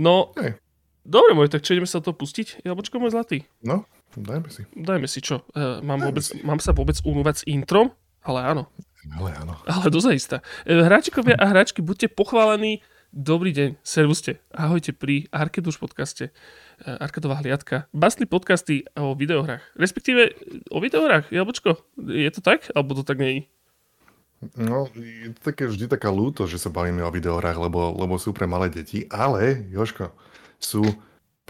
No, Hej. dobre môj, tak čo ideme sa to pustiť? Jablčko môj zlatý. No, dajme si. Dajme si čo. Uh, mám, Dajme vôbec, si. mám sa vôbec unúvať s introm? Ale áno. Ale áno. Ale dozaista. E, Hráčikovia a hráčky, buďte pochválení. Dobrý deň, servuste. Ahojte pri Arkeduš podcaste. E, Arkadová hliadka. Bastli podcasty o videohrách. Respektíve o videohrách. Jablčko, je to tak? Alebo to tak nie je? No, je to také vždy taká ľúto, že sa bavíme o videohrách, lebo, lebo sú pre malé deti, ale, Joško, sú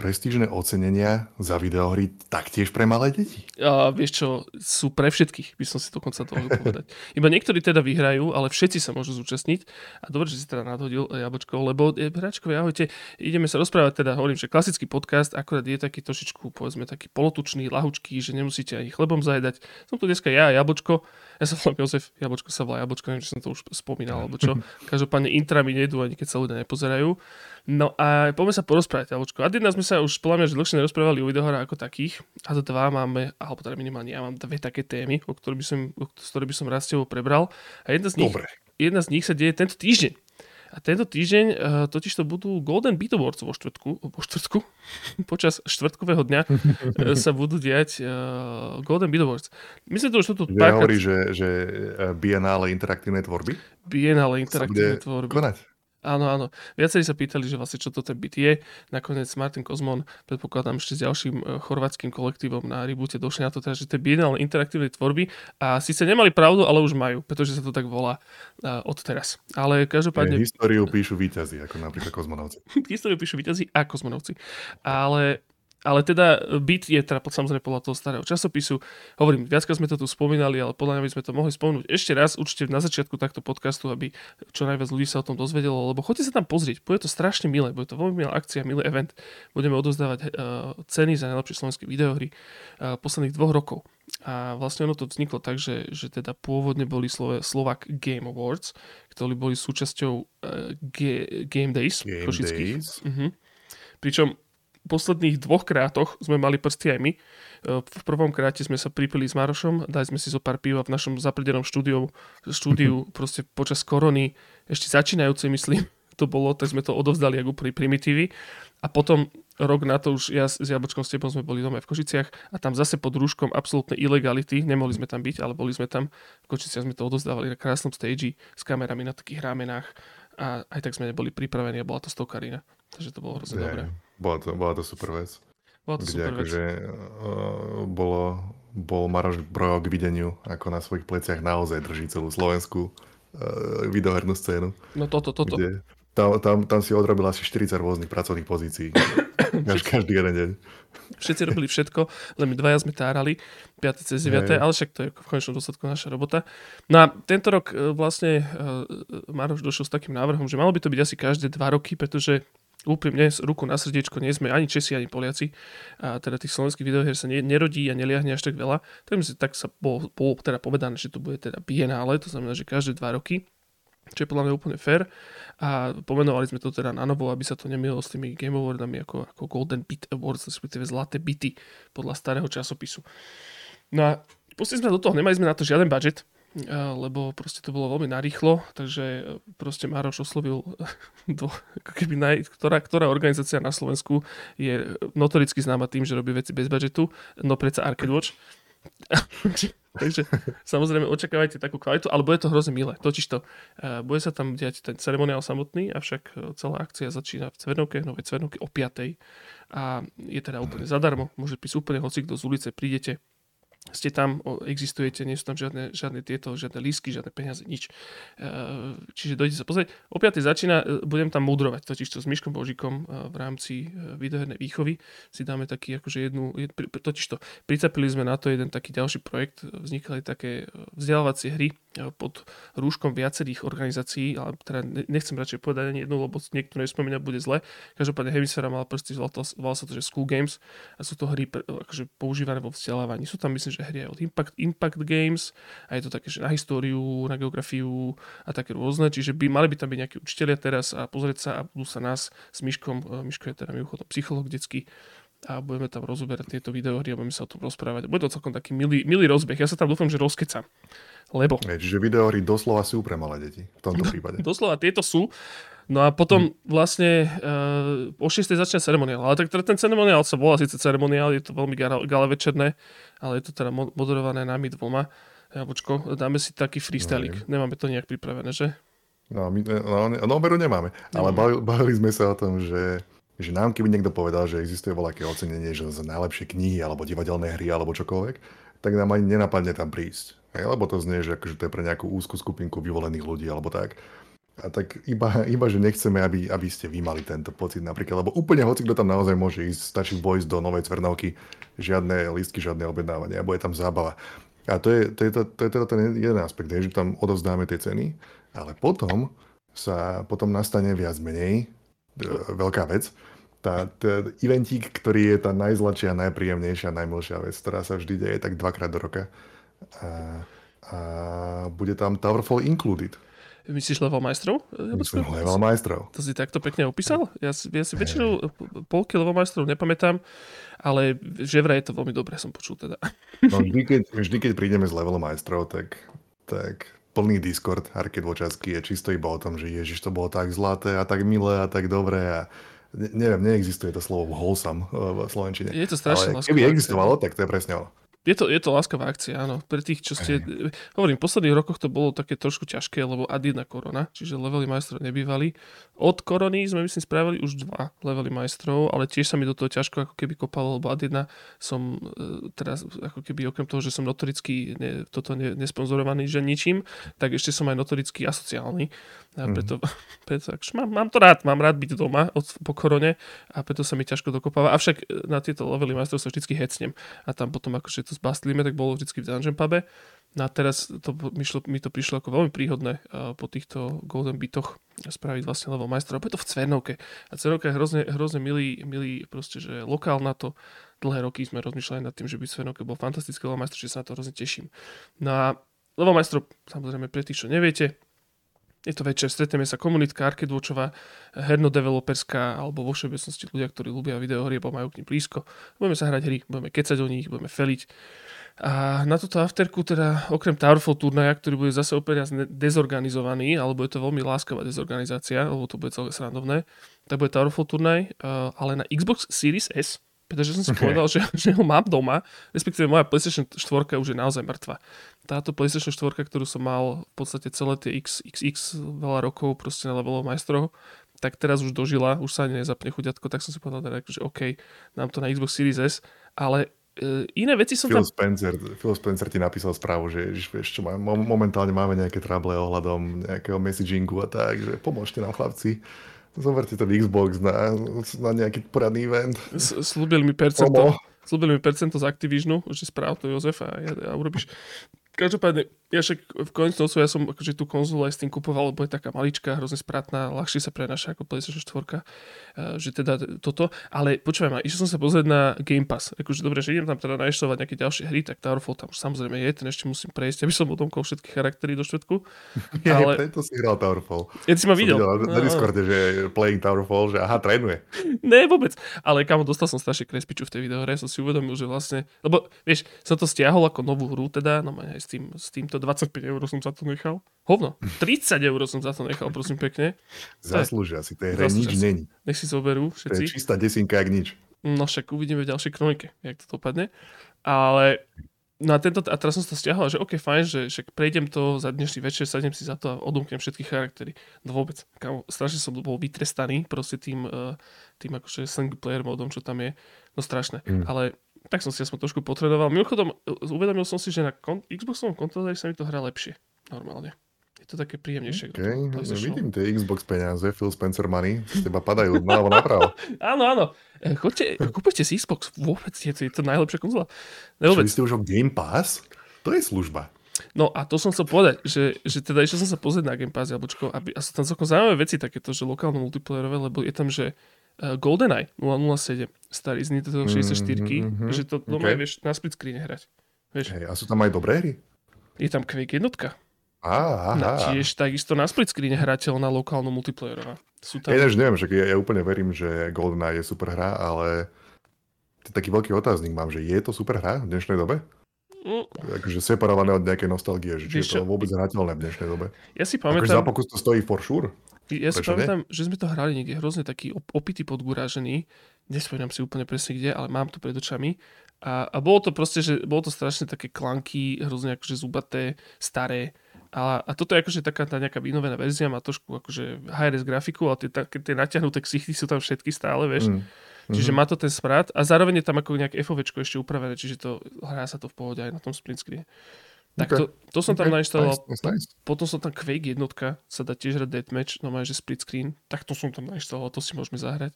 prestížne ocenenia za videohry taktiež pre malé deti. A vieš čo, sú pre všetkých, by som si dokonca to mohol povedať. Iba niektorí teda vyhrajú, ale všetci sa môžu zúčastniť. A dobre, že si teda nadhodil jablčko, lebo eh, hráčkovi, ahojte, ideme sa rozprávať, teda hovorím, že klasický podcast, akorát je taký trošičku, povedzme, taký polotučný, lahučký, že nemusíte ani chlebom zajedať. Som tu dneska ja, jablčko, ja sa volám Jozef, jablčko sa volá jablčko, neviem, či som to už spomínal, alebo čo. Každopádne intra mi nejdu, ani keď sa ľudia nepozerajú. No a poďme sa porozprávať, jablčko. A jedna sme sa už podľa mňa, že dlhšie nerozprávali o videohrách ako takých. A to dva máme, alebo teda minimálne ja mám dve také témy, o ktorých by som, o z ktorých by som raz s tebou prebral. A jedna z nich, Dobre. jedna z nich sa deje tento týždeň. A tento týždeň uh, totiž to budú Golden Beat Awards vo štvrtku, vo štvrtku, počas štvrtkového dňa uh, sa budú diať uh, Golden Beat Awards. My sme to už tu párkrát hovorí, že, že eh, Biennále interaktívnej tvorby Biennale sa interaktívne bude tvorby. konať. Áno, áno. Viacerí sa pýtali, že vlastne čo to ten byt je. Nakoniec Martin Kozmon, predpokladám ešte s ďalším e, chorvátským kolektívom na Reboote došli na to, teda, že to je Biennale interaktívnej tvorby a síce nemali pravdu, ale už majú, pretože sa to tak volá uh, od teraz. Ale každopádne Históriu píšu víťazi, ako napríklad kozmonovci. históriu píšu víťazi a kozmonovci. Ale, ale teda byt je teda pod, samozrejme podľa toho starého časopisu. Hovorím, viackrát sme to tu spomínali, ale podľa mňa by sme to mohli spomenúť ešte raz, určite na začiatku takto podcastu, aby čo najviac ľudí sa o tom dozvedelo, lebo choďte sa tam pozrieť, bude to strašne milé, bude to veľmi milá akcia, milý event. Budeme odovzdávať uh, ceny za najlepšie slovenské videohry uh, posledných dvoch rokov. A vlastne ono to vzniklo tak, že, že teda pôvodne boli Slove, Slovak Game Awards, ktorí boli súčasťou uh, G- Game Days Game košických. Days. Mhm. Pričom posledných dvoch krátoch sme mali prsty aj my. E, V prvom kráte sme sa pripili s Marošom, dali sme si zo pár piva v našom zapredenom štúdiu, štúdiu proste počas korony, ešte začínajúcej myslím, to bolo, tak sme to odovzdali ako úplný primitívy. A potom rok na to už ja s Jablčkom s tebou sme boli doma v Košiciach a tam zase pod rúškom absolútnej ilegality, nemohli sme tam byť, ale boli sme tam, v Košiciach sme to odovzdávali na krásnom stage s kamerami na takých rámenách a aj tak sme neboli pripravení a bola to stokarina. Takže to bolo hrozne dobré. Bola, to, bola to super vec. Bola to Kde super vec. akože uh, bolo, bol Maroš Brojo k videniu, ako na svojich pleciach naozaj drží celú slovenskú uh, videohernú scénu. No toto, toto. Kde tam, tam, tam si odrobil asi 40 rôznych pracovných pozícií. Každý, každý jeden deň. Všetci robili všetko, len my dvaja sme tárali, 5. cez 9. Hej. ale však to je v konečnom dôsledku naša robota. No a tento rok e, vlastne e, Maroš došiel s takým návrhom, že malo by to byť asi každé dva roky, pretože úprimne, ruku na srdiečko, nie sme ani Česi, ani Poliaci. A teda tých slovenských videohier sa ne, nerodí a neliahne až tak veľa. Tak, my si, tak sa bolo, bolo teda povedané, že to bude teda bienále, to znamená, že každé dva roky čo je podľa mňa úplne fair. A pomenovali sme to teda na novo, aby sa to nemilo s tými Game Awardami ako, ako Golden Beat Awards, respektíve zlaté bity podľa starého časopisu. No a pustili sme do toho, nemali sme na to žiaden budget, lebo proste to bolo veľmi narýchlo, takže e, proste Maroš oslovil do, ako keby naj, ktorá, ktorá organizácia na Slovensku je notoricky známa tým, že robí veci bez budžetu, no predsa Arcade Watch. Takže samozrejme očakávajte takú kvalitu, ale bude to hrozne milé. Totižto uh, bude sa tam diať ten ceremoniál samotný, avšak celá akcia začína v Cvernovke, Novej Cvernovke o 5. A je teda úplne zadarmo. Môže prísť úplne hoci kto z ulice, prídete, ste tam, existujete, nie sú tam žiadne, žiadne tieto, žiadne lísky, žiadne peniaze, nič. Uh, čiže dojdete sa pozrieť. O 5. začína, uh, budem tam mudrovať, totiž to s Myškom Božikom uh, v rámci videohernej výchovy si dáme taký akože jednu, totiž to pricapili sme na to jeden taký ďalší projekt, vznikali také vzdelávacie hry pod rúškom viacerých organizácií, ale teda ne- nechcem radšej povedať ani jednu, lebo niekto nespomína, bude zle. Každopádne Hemisféra mala prsty, volá sa to, že School Games a sú to hry akože používané vo vzdelávaní. Sú tam myslím, že hry aj od Impact, Impact Games a je to také, že na históriu, na geografiu a také rôzne, čiže by mali by tam byť nejakí učiteľia teraz a pozrieť sa a budú sa nás s Myškom, e, Myško je teda mimochodom psycholog detský a budeme tam rozoberať tieto videohry a budeme sa o tom rozprávať. Bude to celkom taký milý, milý rozbeh. Ja sa tam dúfam, že rozkecam. Lebo čiže videohry doslova sú pre malé deti v tomto prípade. doslova tieto sú. No a potom vlastne uh, o 6. začne ceremoniál. Ale tak teda ten ceremoniál sa volá síce ceremoniál, je to veľmi gala večerné, ale je to teda moderované nami dvoma. Jabočko, dáme si taký freestyling. No, Nemáme to nejak pripravené, že? No, my, no, no oberu nemáme. Ale bavili, bavili sme sa o tom, že, že nám keby niekto povedal, že existuje voľaké ocenenie, že za najlepšie knihy, alebo divadelné hry, alebo čokoľvek, tak nám ani nenapadne tam prísť. Hej, lebo to znie, že akože to je pre nejakú úzkú skupinku vyvolených ľudí, alebo tak. A tak iba, iba že nechceme, aby, aby ste vy mali tento pocit napríklad, lebo úplne hoci kto tam naozaj môže ísť, stačí vojsť do Novej Cvernovky, žiadne lístky, žiadne objednávania, bude tam zábava. A to je, to je, to, to je teda ten jeden aspekt, že tam odovzdáme tie ceny, ale potom sa, potom nastane viac menej, e, veľká vec, tá, tá eventík, ktorý je tá najzladšia, najpríjemnejšia, najmilšia vec, ktorá sa vždy deje tak dvakrát do roka. A, a bude tam Towerfall included. Myslíš level majstrov? Myslím level majstrov. To si takto pekne opísal? Ja si, ja si väčšinu polky level majstrov nepamätám, ale že vraj je to veľmi dobré, som počul teda. No vždy, keď, vždy, keď prídeme z level majstrov, tak, tak plný Discord Arcade Vočacky je čisto iba o tom, že ježiš, to bolo tak zlaté a tak milé a tak dobré a ne, neviem, neexistuje to slovo wholesome v slovenčine. Je to strašne Ale keby existovalo, tak to je presne ono je to, je to láskavá akcia, áno. Pre tých, čo ste... Hovorím, v posledných rokoch to bolo také trošku ťažké, lebo ad jedna korona, čiže levely majstrov nebývali. Od korony sme, myslím, spravili už dva levely majstrov, ale tiež sa mi do toho ťažko ako keby kopalo, lebo ad jedna som e, teraz, ako keby okrem toho, že som notoricky ne, toto ne, nesponzorovaný, že ničím, tak ešte som aj notoricky asociálny. A mhm. preto, mm. preto mám, mám to rád, mám rád byť doma od, po korone a preto sa mi ťažko dokopáva. Avšak na tieto levely majstrov sa vždy hecnem a tam potom akože to zbastlíme, tak bolo vždy v Dungeon Pube. No a teraz to, mi, šlo, mi to prišlo ako veľmi príhodné uh, po týchto Golden Bitoch spraviť vlastne level majstra. A to v Cvernovke. A Cvernovka je hrozne, hrozne milý, milý proste, že lokál na to. Dlhé roky sme rozmýšľali nad tým, že by Cvernovke bol fantastický level majster, že sa na to hrozne teším. No a level majstro, samozrejme pre tých, čo neviete, je to večer, stretneme sa komunitka Arkedvočová, herno-developerská, alebo vo všeobecnosti ľudia, ktorí ľubia videohry, alebo majú k nim blízko. Budeme sa hrať hry, budeme kecať o nich, budeme feliť. A na túto afterku teda okrem Towerfall turnaja, ktorý bude zase opäť dezorganizovaný, alebo je to veľmi láskavá dezorganizácia, lebo to bude celé srandovné, tak bude Towerfall turnaj, ale na Xbox Series S, pretože som si okay. povedal, že, že ho mám doma, respektíve moja PlayStation 4 už je naozaj mŕtva. Táto PlayStation 4, ktorú som mal v podstate celé tie XXX veľa rokov proste na levelo majstrov, tak teraz už dožila, už sa nezapne chuďatko, tak som si povedal, teda, že OK, nám to na Xbox Series S, ale e, iné veci som Phil tam... Spencer, Phil Spencer ti napísal správu, že vieš čo, momentálne máme nejaké trable ohľadom nejakého messagingu a tak, že pomôžte nám chlapci. Zoberte ten Xbox na, na nejaký poradný event. Slúbil mi percento, slúbil mi percento z Activisionu, že správ to Jozef a, a urobíš Každopádne, ja však v konečnom ja som akože tú konzolu aj s tým kupoval, lebo je taká maličká, hrozne spratná, ľahšie sa prenáša ako PlayStation 4, že teda toto. Ale počúvaj ma, išiel som sa pozrieť na Game Pass. Akože dobre, že idem tam teda nainštalovať nejaké ďalšie hry, tak Towerfall tam už samozrejme je, ten ešte musím prejsť, aby som odomkol všetky charaktery do štvrtku. Ja, ale... preto si hral Towerfall. Ja si ma videl. videl na, na Discorde, že playing Towerfall, že aha, trénuje. Ne, vôbec. Ale kamo, dostal som strašne krespiču v tej videohre, som si uvedomil, že vlastne, lebo vieš, som to stiahol ako novú hru teda, no aj s, tým, s týmto 25 eur som za to nechal. Hovno, 30 eur som za to nechal, prosím pekne. Zaslúžia si, tej hre nič není. Nech si zoberú všetci. To je čistá desinka, jak nič. No však uvidíme v ďalšej kronike, jak to dopadne. Ale No a, tento, a teraz som to stiahol, že OK, fajn, že však prejdem to za dnešný večer, sadnem si za to a odomknem všetky charaktery. No vôbec, kámo, strašne som bol vytrestaný proste tým, uh, tým akože single player modom, čo tam je. No strašné. Mm. Ale tak som si aspoň trošku potreboval. Mimochodom, uvedomil som si, že na kon- Xboxovom kontroleri sa mi to hrá lepšie. Normálne. Je to také príjemnejšie. Okay. No, vidím tie Xbox peniaze, Phil Spencer money, z teba padajú naľavo napravo. áno, áno. E, Choďte, kúpite si Xbox. Vôbec je to, je to najlepšia konzola. Čo, vy ste už o Game Pass? To je služba. No a to som chcel povedať, že, že teda išiel som sa pozrieť na Game Pass jablčko aby, a sú tam celkom zaujímavé veci takéto, že lokálno multiplayerové, lebo je tam, že GoldenEye 007, starý z Nintendo 64, mm-hmm, že to okay. vieš na split screen hrať. Vieš? Hey, a sú tam aj dobré hry? Je tam Quake jednotka. Aha. Na tiež takisto na split screen hrateľná lokálno multiplayerová. Sú tam... Ja neviem, že ja, ja úplne verím, že GoldenEye je super hra, ale taký veľký otáznik mám, že je to super hra v dnešnej dobe? Mm. Akože separované od nejakej nostalgie, že či je to vôbec hrateľné v dnešnej dobe. Ja si pamätám... Akože za pokus to stojí for sure. Ja si Prečo nie? pamätám, že sme to hrali niekde hrozne taký op- opitý podgurážený. Nespomínam si úplne presne kde, ale mám to pred očami. A, a bolo to proste, že bolo to strašne také klanky, hrozne akože zubaté, staré. A, a toto je akože taká tá nejaká vynovená verzia, má trošku akože high-res grafiku, ale tie, také, tie natiahnuté ksichty sú tam všetky stále, vieš. Mm. Čiže má to ten smrad a zároveň je tam ako nejaké FOVčko ešte upravené, čiže to hrá sa to v pohode aj na tom split screen. Tak to, to som tam Ok, nainštaloval. nice, nice, nice. Potom som tam Quake jednotka, sa dá tiež hrať deathmatch, no že split screen, tak to som tam nainštaloval, to si môžeme zahrať.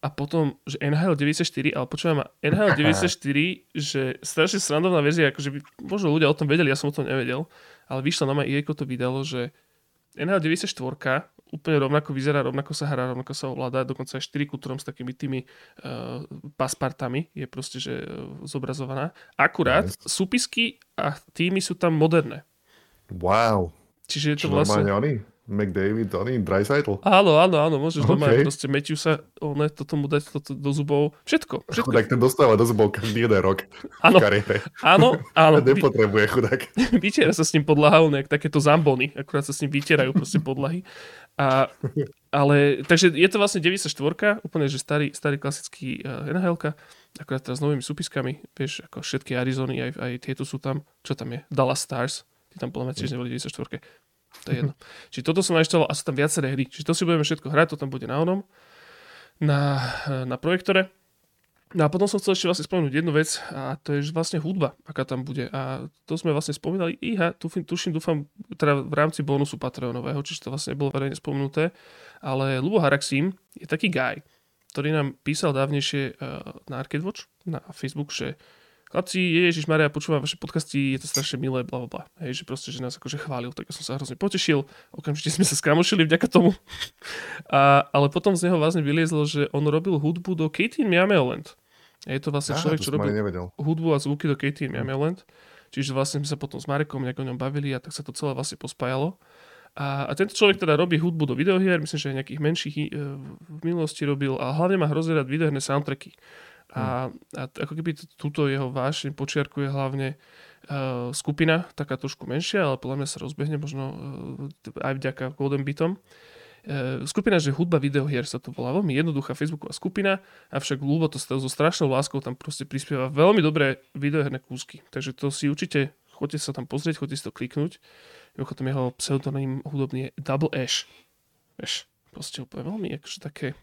A potom, že NHL 94, ale počúvam, NHL 94, že strašne srandovná verzia, akože by, možno ľudia o tom vedeli, ja som o tom nevedel, ale vyšlo na EA to vydalo, že NHL 94 úplne rovnako vyzerá, rovnako sa hrá, rovnako sa ovláda, dokonca aj 4 kultúrom s takými tými uh, paspartami je proste, že uh, zobrazovaná. Akurát Nice. súpisky a týmy sú tam moderné. Wow. Čiže je to Čo vlastne... oni? McDavid, oni, Dreisaitl. Áno, áno, áno, môžeš OK. normálne proste Matthew sa, one, toto mu dať toto do zubov. Všetko, všetko. Chudák, ten dostáva do zubov každý jeden rok v Áno, kariére. áno, áno. Nepotrebuje chudák. vytiera sa s ním podlaha, on jak takéto zambony, akurát sa s ním vytierajú proste podlahy. A, ale, takže je to vlastne 94 úplne, že starý, starý klasický uh, nhl akurát teraz s novými súpiskami, vieš, ako všetky Arizony, aj, aj tieto sú tam, čo tam je, Dallas Stars, tí tam podľa mňa tiež neboli 94 to je jedno. Čiže toto som nainštaloval a sú tam viaceré hry. Čiže to si budeme všetko hrať, to tam bude na onom, na, na projektore. No a potom som chcel ešte vlastne spomenúť jednu vec a to je vlastne hudba, aká tam bude. A to sme vlastne spomínali, iha, tuším, dúfam, teda v rámci bonusu Patreonového, čiže to vlastne bolo verejne spomenuté, ale Lubo Haraxim je taký guy, ktorý nám písal dávnejšie uh, na Arcade Watch, na Facebook, že chlapci, Ježiš Maria, počúvam vaše podcasty, je to strašne milé, bla bla. Hej, že proste, že nás akože chválil, tak ja som sa hrozne potešil, okamžite sme sa skamošili vďaka tomu. A, ale potom z neho vlastne vyliezlo, že on robil hudbu do Katie. A je to vlastne Á, človek, čo robil nevedel. hudbu a zvuky do Katie Meow-Land. Čiže vlastne sme sa potom s Marekom nejak o ňom bavili a tak sa to celé vlastne pospájalo. A, a tento človek teda robí hudbu do videohier, myslím, že aj nejakých menších e, v minulosti robil a hlavne má hrozne rád videoherné soundtracky. A, a ako keby túto jeho vášeň počiarkuje hlavne uh, skupina, taká trošku menšia, ale podľa mňa sa rozbehne možno uh, aj vďaka Golden Beatom. Uh, skupina, že hudba videohier sa to volá, veľmi jednoduchá facebooková skupina, avšak Lubo to so strašnou láskou tam proste prispieva veľmi dobré videoherné kúsky. Takže to si určite, chodte sa tam pozrieť, chodte si to kliknúť. Mimochodom jeho pseudonym hudobný je Double Ash. Vieš, proste úplne veľmi akože také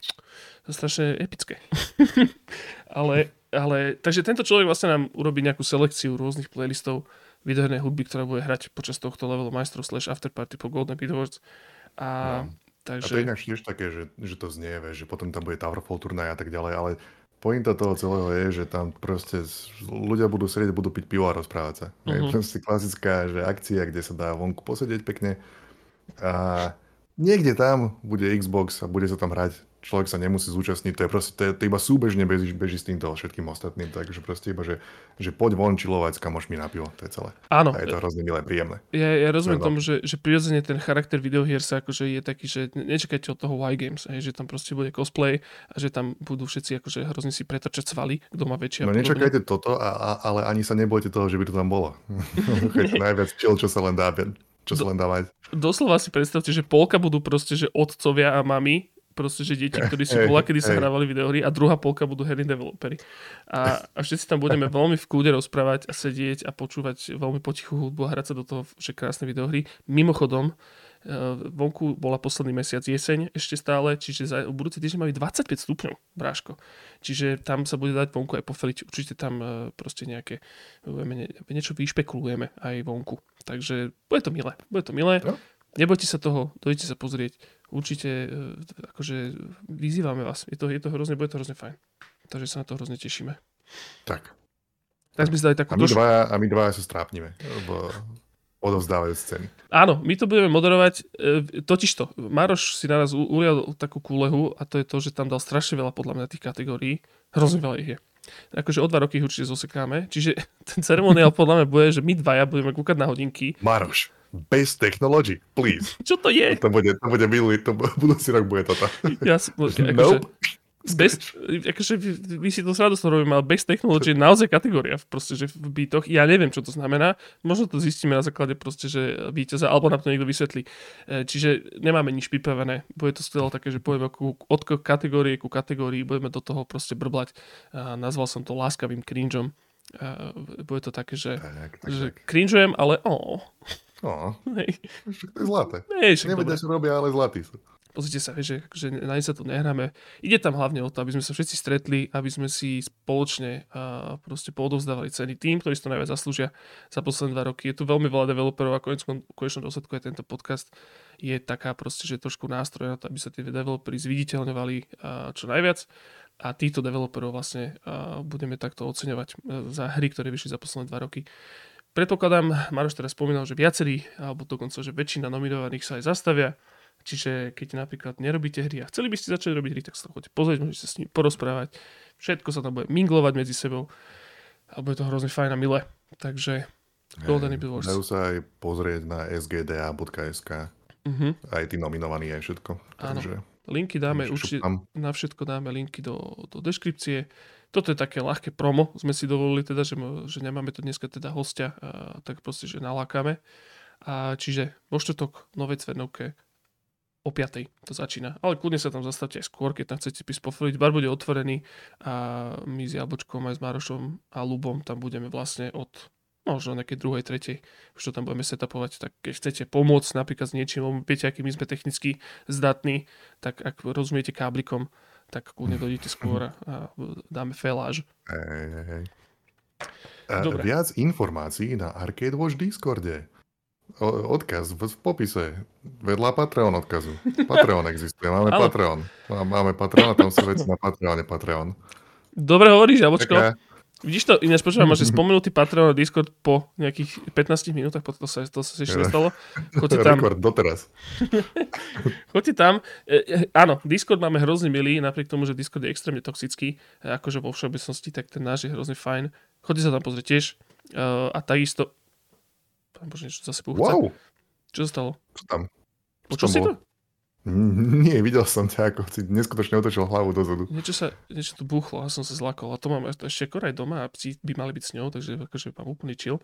strašne epické. ale, ale, takže tento človek vlastne nám urobí nejakú selekciu rôznych playlistov videohernej hudby, ktorá bude hrať počas tohto levelu majstrov slash afterparty po Golden Beat Awards. A, No. A takže... to je inak tiež také, že, že to znie, že potom tam bude Towerfall turnaj a tak ďalej, ale pointa toho celého je, že tam proste ľudia budú sedieť, budú piť pivo a rozprávať sa. Uh-huh. Je Mhm. proste klasická že akcia, kde sa dá vonku posedieť pekne a niekde tam bude Xbox a bude sa tam hrať. Človek sa nemusí zúčastniť, to je proste, to je, to iba súbežne beží, beží s týmto všetkým ostatným, takže proste iba, že, že poď von čilovať s kamošmi na pivo, to je celé. Áno, A je to hrozne milé, príjemné. ja, ja rozumiem tomu, že, že prirodzene ten charakter videohier sa akože je taký, že nečakajte od toho Y-Games, hej, že tam proste bude cosplay a že tam budú všetci akože hrozne si pretrčať svaly, kto má väčšie a No podobne. nečakajte toto, a, a, ale ani sa nebojte toho, že by to tam bolo. Najviac chill, čo sa len dá, čo sa len dá mať. doslova si predstavte, že polka budú proste, že otcovia a mami, proste, že deti, ktorí si bola, kedy sa hrávali videohry a druhá polka budú herní developeri. A, a všetci tam budeme veľmi v kúde rozprávať a sedieť a počúvať veľmi potichu hudbu a hrať sa do toho, že krásne videohry. Mimochodom, eh, vonku bola posledný mesiac jeseň ešte stále, čiže za budúci týždeň majú 25 stupňov, bráško. Čiže tam sa bude dať vonku aj pofeliť. Určite tam eh, proste nejaké, nie- niečo vyšpekulujeme aj vonku. Takže bude to milé. Bude to milé. No. Nebojte sa toho, dojdete sa pozrieť. Určite akože vyzývame vás. Je to, je to hrozne, bude to hrozne fajn. Takže sa na to hrozne tešíme. Tak. Tak sme si dali A takú my, trošku... dvaja, a my dvaja sa strápnime, lebo odovzdávajú scény. Áno, my to budeme moderovať. E, totižto, Maroš si naraz u- ulial takú kúlehu a to je to, že tam dal strašne veľa podľa mňa tých kategórií. Hrozne veľa ich je. Akože o dva roky ich určite zosekáme. Čiže ten ceremoniál podľa mňa bude, že my dvaja budeme kúkať na hodinky. Maroš, bez technology, please. Čo to je? To bude, to bude minulý, to bu- budúci rok bude toto. Ja, akože, Nope. Bez, akože my si to s radosťou robíme, ale bez technológie je naozaj kategória proste, že v bytoch. Ja neviem, čo to znamená. Možno to zistíme na základe proste, že víťaza, alebo nám to niekto vysvetlí. E, čiže nemáme nič pripravené. Bude to skvelé také, že pôjdeme ku, od kategórie ku kategórii, budeme do toho proste brblať. A nazval som to láskavým cringeom. A bude to také, že, tak, tak, že tak. cringeujem, ale oh. Oh. Hej. To je zlaté. Nevedia, čo robia, ale zlatí sú pozrite sa, že, že na sa tu nehráme. Ide tam hlavne o to, aby sme sa všetci stretli, aby sme si spoločne uh, proste poodovzdávali ceny tým, ktorí si to najviac zaslúžia za posledné dva roky. Je tu veľmi veľa developerov a konec, konečnom dôsledku aj tento podcast je taká proste, že trošku nástroj na to, aby sa tie developeri zviditeľňovali čo najviac a týchto developerov vlastne budeme takto oceňovať uh, za hry, ktoré vyšli za posledné dva roky. Predpokladám, Maroš teraz spomínal, že viacerí, alebo dokonca, že väčšina nominovaných sa aj zastavia. Čiže keď napríklad nerobíte hry a chceli by ste začať robiť hry, tak sa to chodite pozrieť, môžete sa s nimi porozprávať. Všetko sa tam bude minglovať medzi sebou a bude to hrozne fajn a milé. Takže Golden hey, Awards. Dajú sa aj pozrieť na sgda.sk. Uh-huh. Mhm. Aj tí nominovaní aj všetko. Áno. Takže linky dáme, určite na všetko dáme linky do, do deskripcie. Toto je také ľahké promo, sme si dovolili teda, že, že nemáme tu dneska teda hostia, a, tak proste, že nalákame. A čiže vo štvrtok Novej Cvernovke o 5. to začína. Ale kľudne sa tam zastavte aj skôr, keď tam chcete pís pofoliť. Bar bude otvorený a my s Jabočkom aj s Marošom a Lubom tam budeme vlastne od možno nejakej druhej, tretej, už to tam budeme setupovať, tak keď chcete pomôcť napríklad s niečím, viete, aký my sme technicky zdatní, tak ak rozumiete káblikom, tak kľudne dojdete skôr a dáme feláž. Hej, hej. Dobre. Viac informácií na Arcade Watch Discorde odkaz v popise. Vedľa Patreon odkazu. Patreon existuje. Máme Ale... Patreon. Máme Patreon a tam sú veci na Patreone Patreon. Dobre hovoríš, Jabočko. Taká... Vidíš to, ináč počúvam, že spomenutý Patreon a Discord po nejakých 15 minútach, potom to sa, to sa ešte nestalo. Choďte tam. Rekord doteraz. Choďte tam. E, e, áno, Discord máme hrozne milý, napriek tomu, že Discord je extrémne toxický, akože vo všeobecnosti, tak ten náš je hrozne fajn. Choďte sa tam pozrieť tiež. E, a takisto Pán Bože, niečo zase púchce. Wow. Čo sa stalo? Čo tam? Počul si to? Nie, videl som ťa, ako si neskutočne otočil hlavu dozadu. Niečo sa, niečo tu buchlo a som sa zlakol. A to mám ešte aj doma a psi by mali byť s ňou, takže akože mám úplný chill.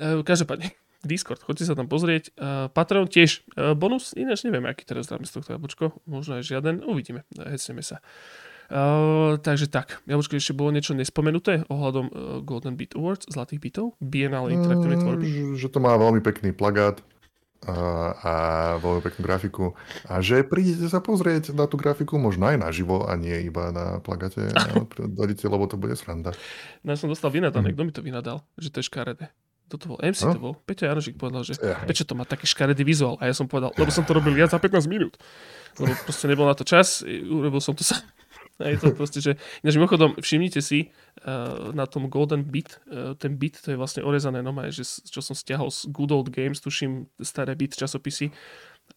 Uh, každopádne, Discord, choďte sa tam pozrieť. Uh, Patreon tiež. Uh, bonus, ináč neviem, aký teraz dáme z tohto jablčko. Možno aj žiaden. Uvidíme. Hecneme sa. Eh, takže tak, ja počkej, ešte bolo niečo nespomenuté ohľadom uh, Golden Beat Awards, Zlatých bytov, Biennale interaktívnej mm, tvorby? Že to má veľmi pekný plagát a, a veľmi peknú grafiku. A že prídete sa pozrieť na tú grafiku možno aj naživo a nie iba na plagate. Dojdete, lebo to bude sranda. No ja som dostal vynadané. Mm. Kto mi to vynadal? Že to je škaredé. Toto bol? MC no? to bol. Peťo Janošik povedal, že yeah. Peťo to má taký škaredý vizuál. A ja som povedal, lebo som to robil viac za 15 minút. Lebo proste nebol na to čas. Urobil som to sa. Je to proste, že... Ináč mimochodom, všimnite si uh, na tom Golden Bit, uh, ten bit, to je vlastne orezané no že, čo som stiahol z Good Old Games, tuším, staré bit časopisy,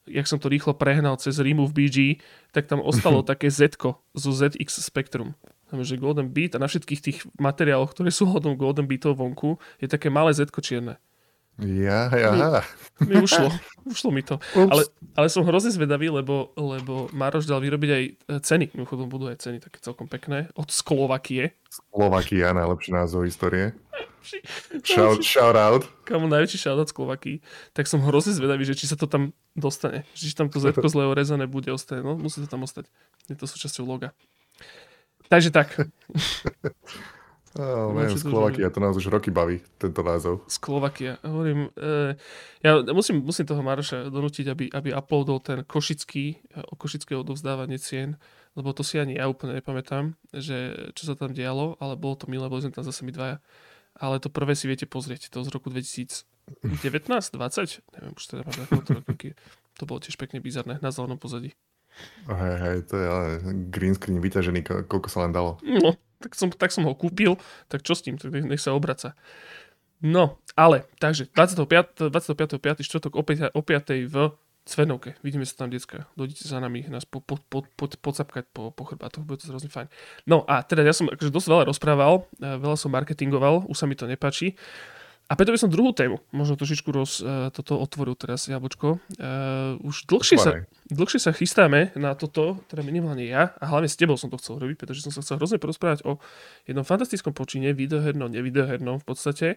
jak som to rýchlo prehnal cez Remove BG, tak tam ostalo také Z zo ZX Spectrum. že Golden Beat a na všetkých tých materiáloch, ktoré sú hodom Golden Beatov vonku, je také malé Z čierne. Ja, ja. Mi, mi ušlo, ušlo mi to. Ale, ale som hrozne zvedavý, lebo, lebo Maroš dal vyrobiť aj e, ceny. Mimochodom budú aj ceny také celkom pekné. Od Sklovakie. Slovakia, najlepší názov histórie. Shout, shout out. Kamu najväčší shout out Slovakii. Tak som hrozne zvedavý, že či sa to tam dostane. Či tam to zetko zle orezané bude ostať. No, musí to tam ostať. Je to súčasťou loga. Takže tak. Oh, man, Sklovakia, to nás už roky baví, tento názov. Sklovakia. Hovorím, e, ja musím, musím toho Maroša donútiť, aby, aby uploadol ten košický, e, košické odovzdávanie cien, lebo to si ani ja úplne nepamätám, že čo sa tam dialo, ale bolo to milé, boli sme tam zase my dvaja. Ale to prvé si viete pozrieť, to z roku 2019, 20, neviem už teda, to, to bolo tiež pekne bizarné na zelenom pozadí. Hej, hej, to je ale green screen vyťažený, koľko sa len dalo. No, tak som, tak som ho kúpil, tak čo s tým, tak nech sa obraca. No, ale, takže 25. 25. 5. štvrtok o 5. o 5. v Cvenovke. Vidíme sa tam, decka. Dojdite za nami, nás po, po, po, po, pocapkať po, po chrbátoch, bude to hrozne fajn. No a teda ja som akože dosť veľa rozprával, veľa som marketingoval, už sa mi to nepáči. A preto by som druhú tému, možno trošičku roz, uh, toto otvoril teraz, Jablčko. Uh, už dlhšie sa, dlhšie sa chystáme na toto, teda minimálne ja, a hlavne s tebou som to chcel robiť, pretože som sa chcel hrozne porozprávať o jednom fantastickom počine, videohernom, nevideohernom v podstate.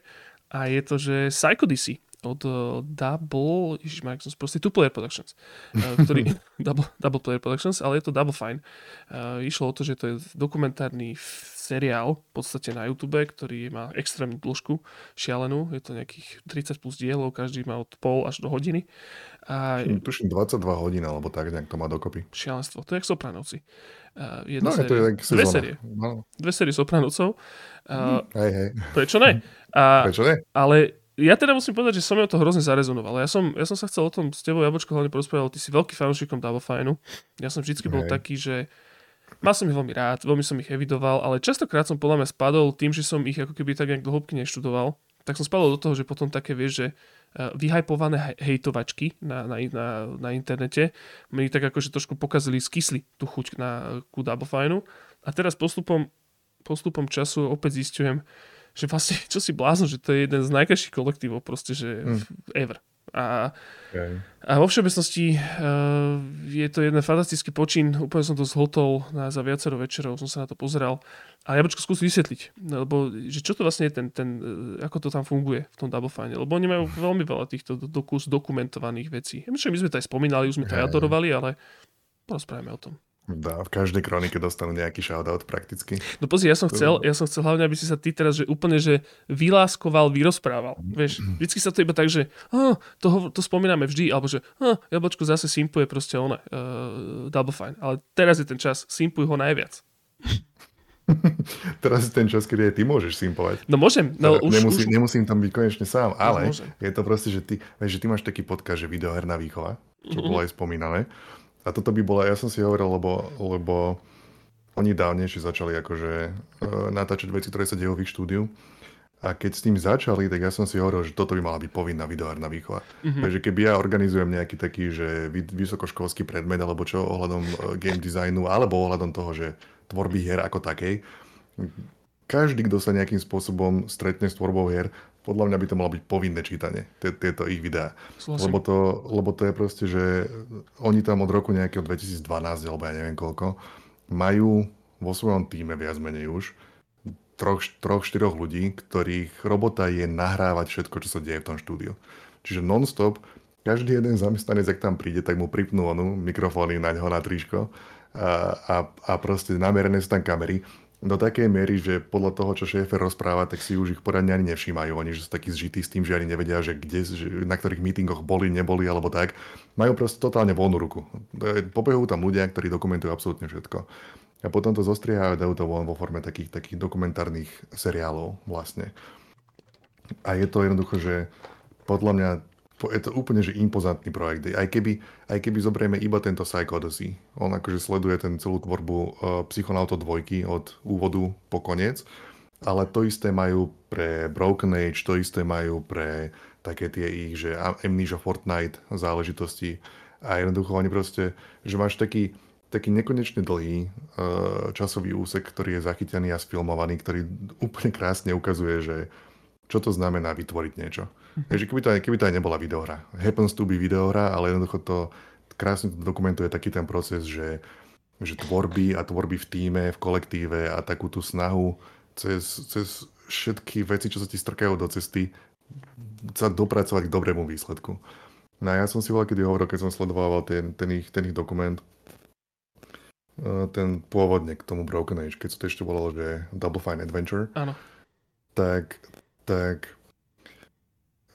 A je to, že Psycho DC od uh, Double, ježišmarek, som proste Two Player Productions, uh, ktorý, double, double Player Productions, ale je to Double Fine. Uh, išlo o to, že to je dokumentárny seriál v podstate na YouTube, ktorý má extrémnu dĺžku, šialenú. Je to nejakých 30 plus dielov, každý má od pol až do hodiny. A... Tuším 22 hodín, alebo tak nejak to má dokopy. Šialenstvo. To je jak Sopranovci. Uh, no, série. to je tak Dve série. No. Dve série Sopranovcov. Uh, hej, hej. Prečo ne? A, prečo ne? Ale ja teda musím povedať, že som mi to hrozne zarezonoval. Ja som, ja som sa chcel o tom s tebou, Jabočko, hlavne porozprávať, ty si veľký fanúšikom Double Fineu. Ja som vždycky bol taký, že Mal som ich veľmi rád, veľmi som ich evidoval, ale častokrát som podľa mňa spadol tým, že som ich ako keby tak nejak do hĺbky neštudoval. Tak som spadol do toho, že potom také, vieš, že eh, vyhajpované hejtovačky na, na, na, na internete mi tak akože trošku pokazili, skysli tú chuť na, ku Double Fineu. A teraz postupom, postupom času opäť zistujem, že vlastne, čo si blázon, že to je jeden z najkrajších kolektívov proste, že mm. ever. A, okay. a vo všeobecnosti uh, je to jeden fantastický počin, úplne som to zhltol na, za viacero večerov, som sa na to pozeral. A ja počko skúsim vysvetliť, lebo že čo to vlastne je ten, ten, uh, ako to tam funguje v tom Double Fine, lebo oni majú veľmi veľa týchto dokus dokumentovaných vecí. Ja myslím, my sme to aj spomínali, už sme to aj adorovali, ale porozprávame o tom. Dá, v každej kronike dostanú nejaký shoutout prakticky. No pozri, ja som chcel, ja som chcel hlavne, aby si sa ty teraz že úplne že vyláskoval, vyrozprával. Vieš, vždycky sa to iba tak, že oh, to, to spomíname vždy, alebo že oh, jablčko zase simpuje proste ono, uh, double fine. Ale teraz je ten čas, simpuj ho najviac. teraz je ten čas, kedy aj ty môžeš simpovať. No môžem. No, už, nemusím, už... nemusím tam byť konečne sám, no, ale no, je to proste, že ty, že ty máš taký podcast, že videoherná výchova, čo mm-hmm. bolo aj spomínané. A toto by bola, ja som si hovoril, lebo, lebo oni dávnejšie začali akože uh, natáčať veci, ktoré sa dejú v ich štúdiu. A keď s tým začali, tak ja som si hovoril, že toto by mala byť povinná videoárna výchova. Mm-hmm. Takže keby ja organizujem nejaký taký, že vysokoškolský predmet, alebo čo ohľadom uh, game designu, alebo ohľadom toho, že tvorby hier ako takej, každý, kto sa nejakým spôsobom stretne s tvorbou hier, podľa mňa by to malo byť povinné čítanie, tieto ich videá. Lebo to, lebo to je proste, že oni tam od roku nejakého 2012, alebo ja neviem koľko, majú vo svojom týme viac menej už troch, troch, štyroch ľudí, ktorých robota je nahrávať všetko, čo sa deje v tom štúdiu. Čiže non-stop, každý jeden zamestnanec, ak tam príde, tak mu pripnú onu mikrofóny na ňo na tričko a, a, a proste namerené sú tam kamery do takej miery, že podľa toho, čo šéfer rozpráva, tak si už ich poradne ani nevšímajú. Oni že sú takí zžití s tým, že ani nevedia, že kde, že na ktorých mítingoch boli, neboli alebo tak. Majú proste totálne voľnú ruku. Pobehujú tam ľudia, ktorí dokumentujú absolútne všetko. A potom to zostriehajú dajú to von vo forme takých, takých dokumentárnych seriálov vlastne. A je to jednoducho, že podľa mňa je to úplne že impozantný projekt. Aj keby, aj keby zoberieme iba tento Psychodozy, on akože sleduje ten celú tvorbu uh, Psychonauto 2 od úvodu po koniec, ale to isté majú pre Broken Age, to isté majú pre také tie ich, že Amnesia Fortnite záležitosti a jednoducho oni proste, že máš taký, taký nekonečne dlhý uh, časový úsek, ktorý je zachytený a sfilmovaný, ktorý úplne krásne ukazuje, že čo to znamená vytvoriť niečo. Takže keby to, aj, keby to aj nebola videohra. Happens to be videohra, ale jednoducho to krásne to dokumentuje taký ten proces, že, že tvorby a tvorby v týme, v kolektíve a takú tú snahu cez, cez všetky veci, čo sa ti strkajú do cesty, sa dopracovať k dobrému výsledku. No a ja som si veľa kedy hovoril, keď som sledoval ten, ten, ich, ten ich dokument, eh, ten pôvodne k tomu Broken Age, keď sa to ešte volalo, že Double Fine Adventure, Áno. tak tak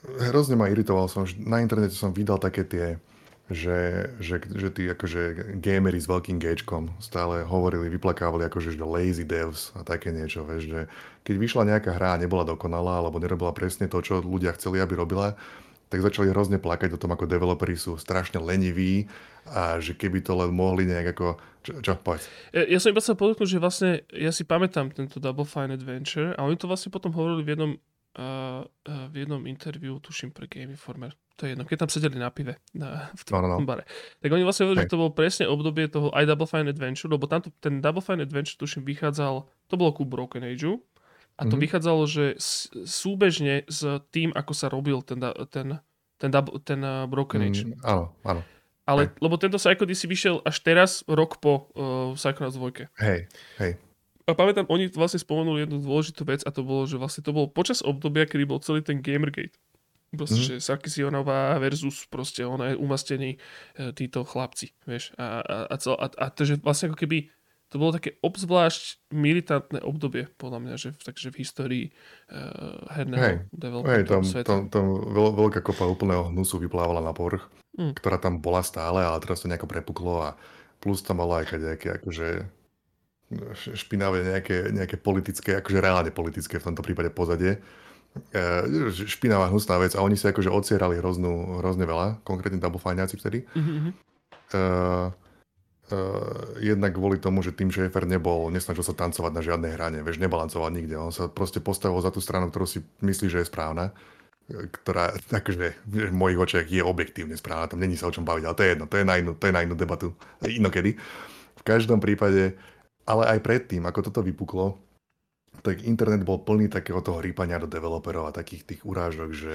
hrozne ma iritoval som, na internete som vydal také tie, že, že, že tí akože gamery s veľkým gečkom stále hovorili, vyplakávali akože že lazy devs a také niečo, vieš, že keď vyšla nejaká hra a nebola dokonalá alebo nerobila presne to, čo ľudia chceli, aby robila, tak začali hrozne plakať o tom, ako developeri sú strašne leniví a že keby to len mohli nejak ako... Čo, čo poď. Ja, ja som iba sa podotknúť, že vlastne ja si pamätám tento Double Fine Adventure a oni to vlastne potom hovorili v jednom v jednom interviu, tuším pre Game Informer, to je jedno, keď tam sedeli na pive na, v tom no, no, no. bare. Tak oni vlastne hovorili, že to bolo presne obdobie toho aj Double Fine Adventure, lebo tamto ten Double Fine Adventure, tuším, vychádzal, to bolo ku Broken Ageu, a A to mm-hmm. vychádzalo, že súbežne s tým, ako sa robil ten, ten, ten, ten, ten Broken Age. Mm, áno, áno. Ale, hej. lebo tento Psycho si vyšiel až teraz, rok po uh, Psychonauts 2. Hej, hej. A pamätám, oni vlastne spomenuli jednu dôležitú vec a to bolo, že vlastne to bolo počas obdobia, kedy bol celý ten Gamergate. Proste, mm-hmm. že Sarkisionová versus proste ona je umastení e, títo chlapci, vieš. A, a, a, cel, a, a to, že vlastne ako keby to bolo také obzvlášť militantné obdobie, podľa mňa, že, takže v histórii uh, herného hey, hey, tam, sveta. Tam, tam veľ, veľká kopa úplného hnusu vyplávala na povrch, mm. ktorá tam bola stále, ale teraz to nejako prepuklo a plus tam malo aj nejaké akože špinavé nejaké, nejaké politické, akože reálne politické v tomto prípade pozadie. E, špinavá hnusná vec a oni sa akože odsierali hroznú, hrozne veľa, konkrétne Double Fineáci vtedy. Mm-hmm. E, Uh, jednak kvôli tomu, že tým Schaefer nebol, nesnažil sa tancovať na žiadnej hrane, vieš, nebalancoval nikde. On sa proste postavil za tú stranu, ktorú si myslí, že je správna, ktorá, akože v mojich očiach je objektívne správna, tam není sa o čom baviť, ale to je jedno, to je na inú, to je na inú debatu, inokedy. V každom prípade, ale aj predtým, ako toto vypuklo, tak internet bol plný takého toho rýpania do developerov a takých tých urážok, že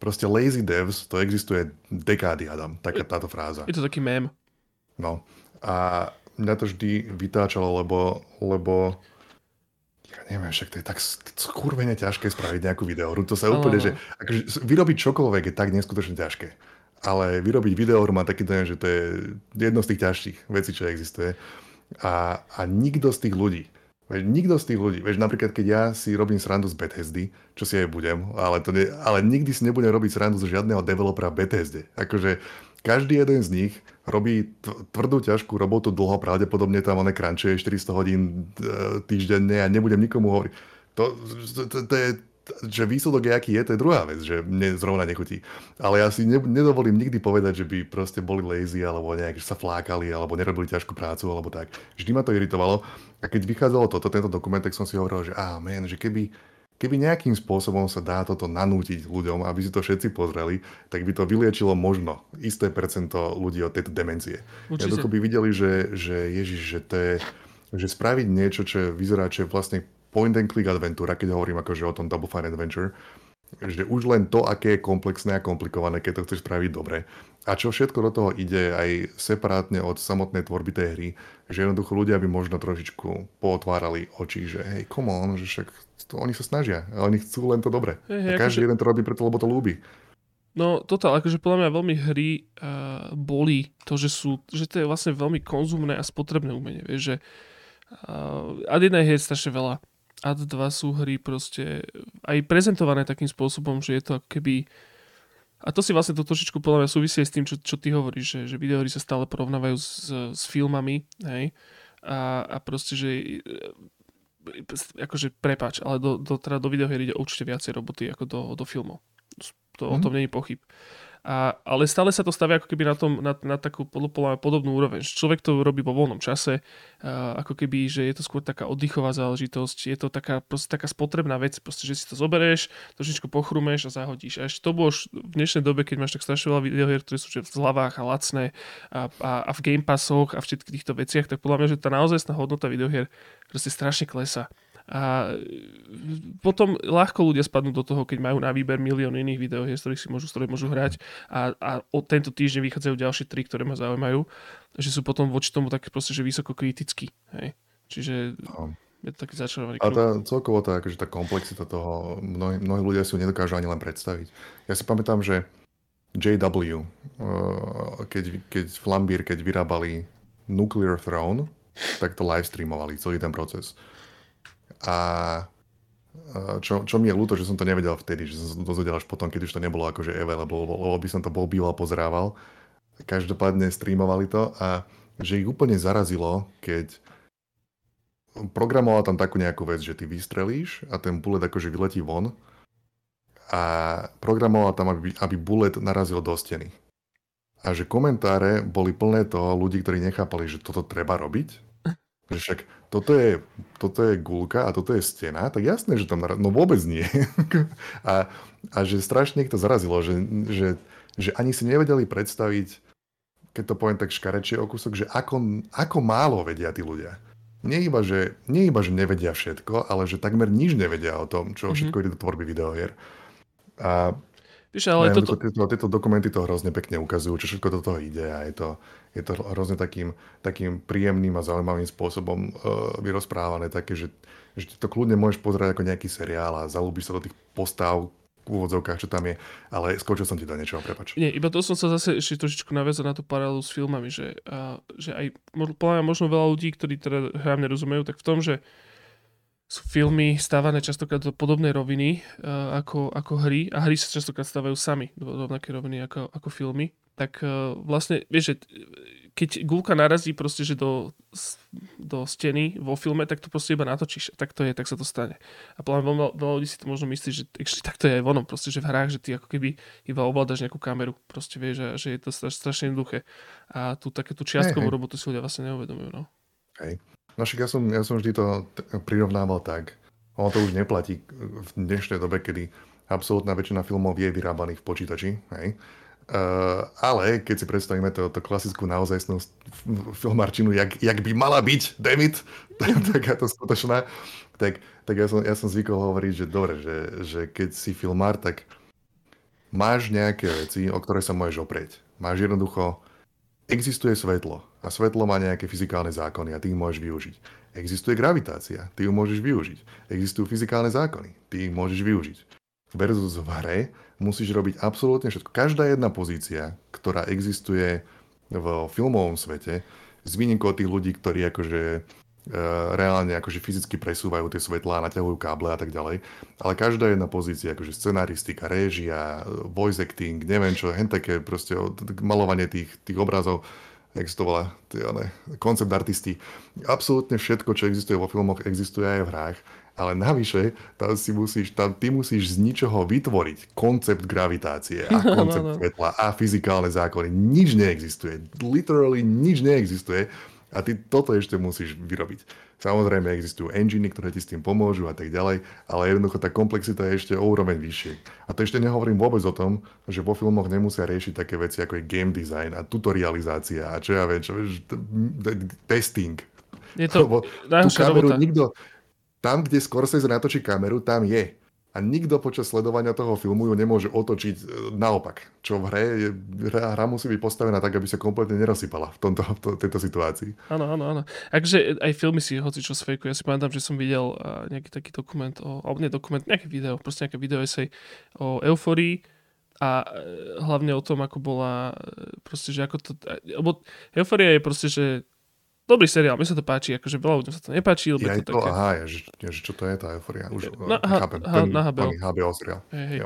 proste lazy devs, to existuje dekády, Adam, taká táto fráza. Je to taký mém. No, a mňa to vždy vytáčalo, lebo, lebo ja neviem, však to je tak skurvene ťažké spraviť nejakú videohru. To sa úplne, že akože, vyrobiť čokoľvek je tak neskutočne ťažké. Ale vyrobiť videohru má taký dojem, že to je jedno z tých ťažších vecí, čo existuje. A, a nikto z tých ľudí, veď nikto z tých ľudí, veď napríklad keď ja si robím srandu z Bethesdy, čo si aj budem, ale, to ne, ale nikdy si nebudem robiť srandu z žiadneho developera Bethesde. Akože každý jeden z nich robí tvrdú, ťažkú robotu dlho, pravdepodobne tam one crunchuje 400 hodín e, týždenne a nebudem nikomu hovoriť. To, to, to, to je, že výsledok je, aký je, to je druhá vec, že mne zrovna nechutí. Ale ja si ne, nedovolím nikdy povedať, že by proste boli lazy, alebo nejak, že sa flákali, alebo nerobili ťažkú prácu, alebo tak. Vždy ma to iritovalo. A keď vychádzalo toto, tento dokument, tak som si hovoril, že á, man, že keby, Keby nejakým spôsobom sa dá toto nanútiť ľuďom, aby si to všetci pozreli, tak by to vyliečilo možno isté percento ľudí od tejto demencie. Určite. Ja by videli, že, že Ježiš, že to je, že spraviť niečo, čo vyzerá, čo je vlastne point and click adventúra, keď hovorím akože o tom Double Fine Adventure, že už len to, aké je komplexné a komplikované, keď to chceš spraviť dobre. A čo všetko do toho ide aj separátne od samotnej tvorby tej hry, že jednoducho ľudia by možno trošičku potvárali oči, že hej, come on, že však to, oni sa snažia, oni chcú len to dobre. Hey, a každý akože... jeden to robí preto, lebo to ľúbi. No toto, akože podľa mňa veľmi hry uh, boli to, že sú, že to je vlastne veľmi konzumné a spotrebné umenie, vieš, že uh, ad jedna je strašne veľa Ad 2 sú hry proste aj prezentované takým spôsobom, že je to ako keby a to si vlastne to trošičku podľa mňa súvisie s tým, čo, čo ty hovoríš, že, že videohry sa stále porovnávajú s, s filmami, hej, a, a proste, že e, akože prepač, ale do, do, teda do videohier ide určite viacej roboty ako do, do filmov. To, mm. O mhm. tom není pochyb. A, ale stále sa to stavia ako keby na, tom, na, na takú podobnú úroveň. Človek to robí vo voľnom čase, a ako keby, že je to skôr taká oddychová záležitosť, je to taká, proste, taká spotrebná vec, proste, že si to zoberieš, trošičku pochrumeš a zahodíš. A ešte to bolo v dnešnej dobe, keď máš tak strašne veľa videohier, ktoré sú v zľavách a lacné a, a, a v Game Passoch a všetkých týchto veciach, tak podľa mňa, že tá naozaj hodnota videohier proste strašne klesa. A potom ľahko ľudia spadnú do toho, keď majú na výber milión iných videohier, z ktorých si môžu, z ktorých môžu hrať a, a od tento týždeň vychádzajú ďalšie tri, ktoré ma zaujímajú, že sú potom voči tomu také proste, že vysoko kritickí. Hej. Čiže no. je to taký začarovaný A tá, celkovo tá, akože tá komplexita toho, mnohí, mnohí ľudia si ju nedokážu ani len predstaviť. Ja si pamätám, že JW, uh, keď, keď Flambír, keď vyrábali Nuclear Throne, tak to live streamovali, celý ten proces. A čo, čo mi je ľúto, že som to nevedel vtedy, že som sa to dozvedel až potom, keď už to nebolo akože available, lebo by som to bol býval pozerával. Každopádne streamovali to a že ich úplne zarazilo, keď programoval tam takú nejakú vec, že ty vystrelíš a ten bullet akože vyletí von a programoval tam, aby, aby bullet narazil do steny. A že komentáre boli plné toho ľudí, ktorí nechápali, že toto treba robiť že však toto je, toto je gulka a toto je stena, tak jasné, že tam, no vôbec nie. a, a že strašne ich to zarazilo, že, že, že ani si nevedeli predstaviť, keď to poviem tak škarečie o kúsok, že ako, ako málo vedia tí ľudia. nie iba, že, nie iba, že nevedia všetko, ale že takmer nič nevedia o tom, čo Mhm. všetko ide do tvorby videohier. A Vieš, ale no, toto... tieto, tieto dokumenty to hrozne pekne ukazujú, čo všetko do toho ide a je to, je to hrozne takým, takým príjemným a zaujímavým spôsobom uh, vyrozprávané, také, že, že to kľudne môžeš pozerať ako nejaký seriál a zalúbiš sa do tých postav v úvodzovkách, čo tam je, ale skočil som ti do niečoho, prepač. Nie, iba to som sa zase ešte trošičku naviazal na tú paralelu s filmami, že, a, že aj podľa mňa možno veľa ľudí, ktorí teda hrám nerozumejú, tak v tom, že sú filmy stávané častokrát do podobnej roviny uh, ako, ako hry a hry sa častokrát stávajú sami do rovnaké roviny ako, ako filmy, tak uh, vlastne, vieš, že keď gulka narazí proste, že do, do steny vo filme, tak to proste iba natočíš. Tak to je, tak sa to stane. A podľa veľa, veľa ľudí si to možno myslí, že ešte tak to je aj vonom, proste, že v hrách, že ty ako keby iba ovládaš nejakú kameru, proste vieš, že, že je to strašne jednoduché. A tu takéto čiastkovú hey, hey. robotu si ľudia vlastne neuvedomujú. No. Hej. No však ja som, ja som vždy to prirovnával tak. Ono to už neplatí v dnešnej dobe, kedy absolútna väčšina filmov je vyrábaných v počítači. Hej. Uh, ale keď si predstavíme to, to klasickú naozajstnú filmarčinu, jak, jak by mala byť, dammit, taká to skutočná, tak, tak ja, som, ja som zvykol hovoriť, že dobre, že, že keď si filmár, tak máš nejaké veci, o ktoré sa môžeš oprieť. Máš jednoducho, existuje svetlo a svetlo má nejaké fyzikálne zákony a ty ich môžeš využiť. Existuje gravitácia, ty ju môžeš využiť. Existujú fyzikálne zákony, ty ich môžeš využiť. Versus v hre musíš robiť absolútne všetko. Každá jedna pozícia, ktorá existuje v filmovom svete, s výnimkou tých ľudí, ktorí akože reálne akože fyzicky presúvajú tie svetlá, naťahujú káble a tak ďalej. Ale každá jedna pozícia, akože scenaristika, réžia, voice acting, neviem čo, hen také proste malovanie tých, tých obrazov, jak to volá, koncept artisti. Absolútne všetko, čo existuje vo filmoch, existuje aj v hrách. Ale navyše, tam si musíš, tam ty musíš z ničoho vytvoriť koncept gravitácie a koncept no, no. svetla a fyzikálne zákony. Nič neexistuje. Literally nič neexistuje. A ty toto ešte musíš vyrobiť. Samozrejme existujú enginy, ktoré ti s tým pomôžu a tak ďalej, ale jednoducho tá komplexita je ešte o úroveň vyššie. A to ešte nehovorím vôbec o tom, že vo filmoch nemusia riešiť také veci ako je game design a tutorializácia a čo ja viem, čo, testing. Je to Lebo tú kameru robota. nikto, tam, kde Scorsese natočí kameru, tam je. A nikto počas sledovania toho filmu ju nemôže otočiť e, naopak. Čo v hre je, hra, hra musí byť postavená tak, aby sa kompletne nerozsypala v, tomto, v to, tejto situácii. Áno, áno, áno. Akže aj filmy si hoci čo sfejkujú. Ja si pamätám, že som videl nejaký taký dokument, o, alebo nie dokument, nejaké video, proste nejaké video esej o euforii a e, hlavne o tom, ako bola e, proste, že ako to, lebo euforia je proste, že dobrý seriál, mi sa to páči, akože veľa ľuďom sa to nepáči, lebo ja to, to také... Aha, je, že, že čo to je tá euforia? Už na, ha, chápem, ha, ten, na HBO. HBO seriál. Hej, hej.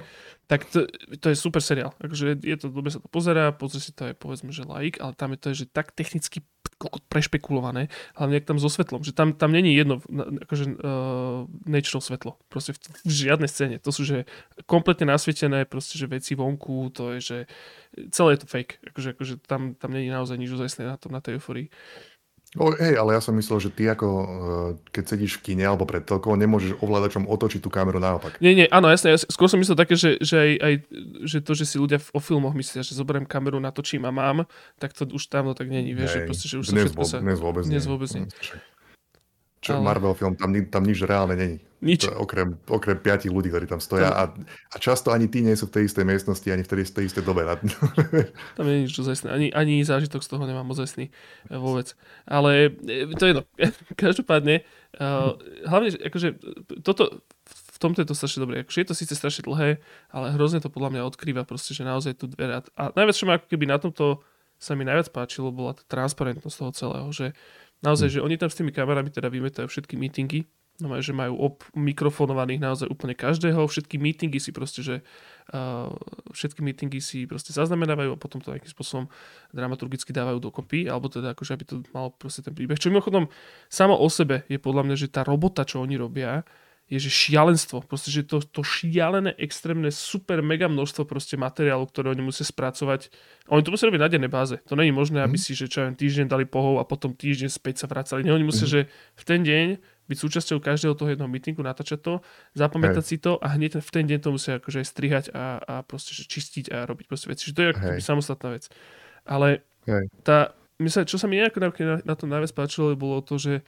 Tak to, to, je super seriál. Akože je to, dobre sa to pozerá, pozrie si to aj povedzme, že like, ale tam je to, že tak technicky prešpekulované, hlavne jak tam so svetlom, že tam, tam není jedno akože, uh, natural svetlo. Proste v, v žiadnej scéne. To sú, že kompletne nasvietené proste, že veci vonku, to je, že celé je to fake. Akože, akože tam, tam není naozaj nič ozajstné na, tom, na tej euforii. O, hej, ale ja som myslel, že ty ako, keď sedíš v kine alebo pred telkou, nemôžeš ovládačom otočiť tú kameru naopak. Nie, nie, áno, jasne, ja skôr som myslel také, že, že aj, aj že to, že si ľudia o filmoch myslia, že zoberiem kameru, natočím a mám, tak to už dávno tak není, vieš, hej, že proste, že už dnes, vo, sa... Dnes vôbec nie. Dnes vôbec nie. Čo ale... Marvel film, tam, tam nič reálne není. Nič. Okrem, okrem piatich ľudí, ktorí tam stoja a, a často ani tí nie sú v tej istej miestnosti, ani v tej, tej istej dobe. tam nie je nič ozajstné. Ani, ani zážitok z toho nemám ozajstný e, vôbec. Ale e, to je jedno. Každopádne, uh, hlavne, akože toto, v tomto je to strašne dobré. Akože je to síce strašne dlhé, ale hrozne to podľa mňa odkrýva proste, že naozaj tu dvere. A najviac, čo ma ako keby na tomto sa mi najviac páčilo, bola tá transparentnosť toho celého, že Naozaj, hmm. že oni tam s tými kamerami teda vymetajú všetky meetingy, no že majú ob mikrofonovaných naozaj úplne každého, všetky meetingy si proste, že uh, všetky meetingy si proste zaznamenávajú a potom to nejakým spôsobom dramaturgicky dávajú dokopy, alebo teda akože aby to malo proste ten príbeh. Čo mimochodom samo o sebe je podľa mňa, že tá robota, čo oni robia, je, že šialenstvo. Proste, že to, to šialené, extrémne, super, mega množstvo proste materiálu, ktoré oni musia spracovať. Oni to musia robiť na dennej báze. To není možné, aby mhm. si, že čo viem, týždeň dali pohov a potom týždeň späť sa vracali. Nie, oni musia, mm. že v ten deň byť súčasťou každého toho jedného meetingu, natáčať to, zapamätať Hej. si to a hneď v ten deň to musia akože aj strihať a, a proste že čistiť a robiť proste veci. Že to je ako samostatná vec. Ale Hej. tá, sa, čo sa mi nejako na, na, na tom najviac páčilo, bolo to, že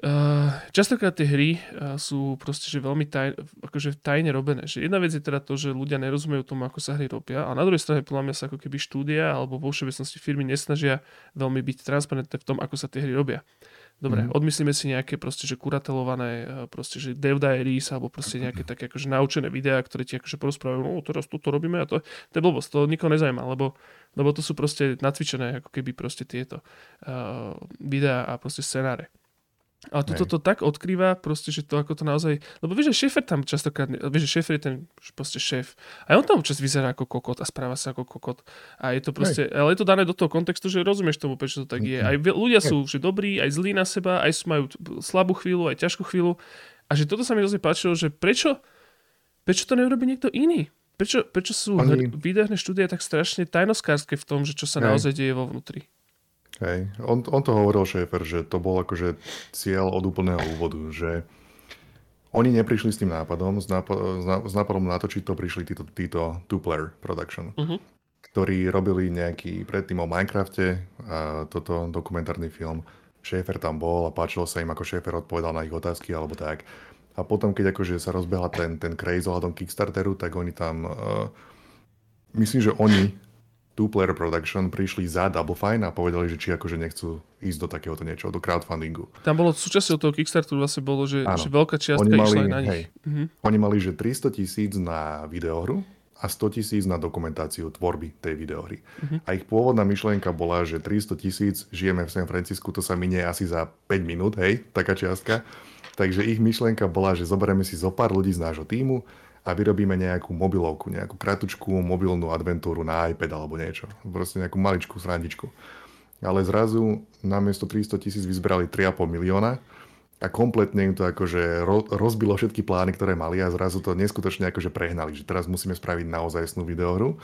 Uh, častokrát tie hry uh, sú proste že veľmi taj, akože tajne robené. Že jedna vec je teda to, že ľudia nerozumejú tomu, ako sa hry robia a na druhej strane podľa mňa sa ako keby štúdia alebo vo všeobecnosti firmy nesnažia veľmi byť transparentné v tom, ako sa tie hry robia. Dobre, mm-hmm. odmyslíme si nejaké proste, že kuratelované proste, že dev diaries alebo proste nejaké také akože naučené videá, ktoré ti akože porozprávajú, no teraz toto robíme a to, to je blbosť, to nikoho nezajíma, lebo, lebo to sú proste nacvičené ako keby proste tieto uh, videá a proste scenáre. A toto to tak odkrýva proste, že to ako to naozaj... Lebo vieš, že šéfer tam častokrát... Vieš, že šéfer je ten proste šéf. A on tam občas vyzerá ako kokot a správa sa ako kokot. A je to proste... Hej. Ale je to dané do toho kontextu, že rozumieš tomu, prečo to tak je. Aj ľudia sú že dobrí, aj zlí na seba, aj majú slabú chvíľu, aj ťažkú chvíľu. A že toto sa mi dosť páčilo, že prečo, prečo to neurobi niekto iný? Prečo, prečo sú Oni... videohné štúdie tak strašne tajnoskárske v tom, že čo sa Hej. naozaj deje vo vnútri? Hej. On, on to hovoril šéfer, že to bol akože cieľ od úplného úvodu, že oni neprišli s tým nápadom, s, nápa- s nápadom natočiť to prišli títo, títo two-player production, uh-huh. ktorí robili nejaký predtým o Minecrafte a toto dokumentárny film. Šéfer tam bol a páčilo sa im, ako šéfer odpovedal na ich otázky alebo tak. A potom, keď akože sa rozbehla ten, ten craze ohľadom Kickstarteru, tak oni tam... Uh, myslím, že oni two-player production prišli za Double Fine a povedali, že či akože nechcú ísť do takéhoto niečo, do crowdfundingu. Tam bolo súčasťou toho Kickstarteru vlastne bolo, že, že veľká čiastka oni mali, išla aj na nich. Hej, mm-hmm. Oni mali, že 300 tisíc na videohru a 100 tisíc na dokumentáciu tvorby tej videohry. Mm-hmm. A ich pôvodná myšlienka bola, že 300 tisíc, žijeme v San Francisku, to sa minie asi za 5 minút, hej, taká čiastka. Takže ich myšlienka bola, že zoberieme si zo pár ľudí z nášho týmu, a vyrobíme nejakú mobilovku, nejakú kratučkú mobilnú adventúru na iPad alebo niečo. Proste nejakú maličkú srandičku. Ale zrazu namiesto 300 tisíc vyzbrali 3,5 milióna a kompletne im to akože rozbilo všetky plány, ktoré mali a zrazu to neskutočne akože prehnali, že teraz musíme spraviť naozaj snú videohru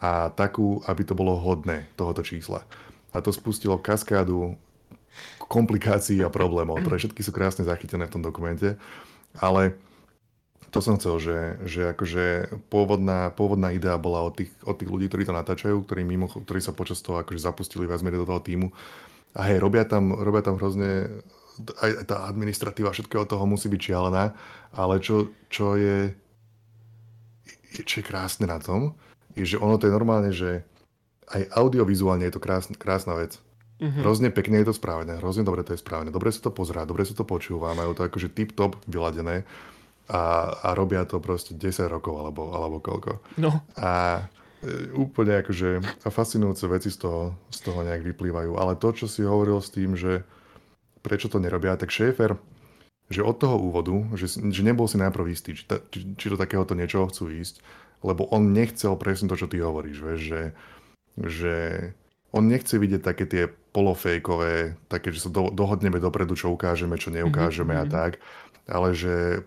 a takú, aby to bolo hodné tohoto čísla. A to spustilo kaskádu komplikácií a problémov, ktoré všetky sú krásne zachytené v tom dokumente, ale to som chcel, že, že akože pôvodná, pôvodná idea bola od tých, od tých ľudí, ktorí to natáčajú, ktorí, mimo, ktorí sa počas toho akože zapustili viac menej do toho týmu. A hej, robia tam, robia tam hrozne, aj tá administratíva všetkého toho musí byť šialená, ale čo, čo je, čo je krásne na tom, je, že ono to je normálne, že aj audiovizuálne je to krásna, krásna vec. Mm-hmm. Hrozne pekne je to spravené, hrozne dobre to je spravené, dobre sa to pozerá, dobre sa to počúva, majú to akože tip-top vyladené a, a robia to proste 10 rokov alebo, alebo koľko. No. A e, úplne akože fascinujúce veci z toho, z toho nejak vyplývajú. Ale to, čo si hovoril s tým, že prečo to nerobia, tak šéfer, že od toho úvodu, že, že nebol si najprv istý, či, ta, či, či do takéhoto niečoho chcú ísť, lebo on nechcel presne to, čo ty hovoríš, vieš, že, že on nechce vidieť také tie polofejkové, také, že sa do, dohodneme dopredu, čo ukážeme, čo neukážeme mm-hmm. a tak, ale že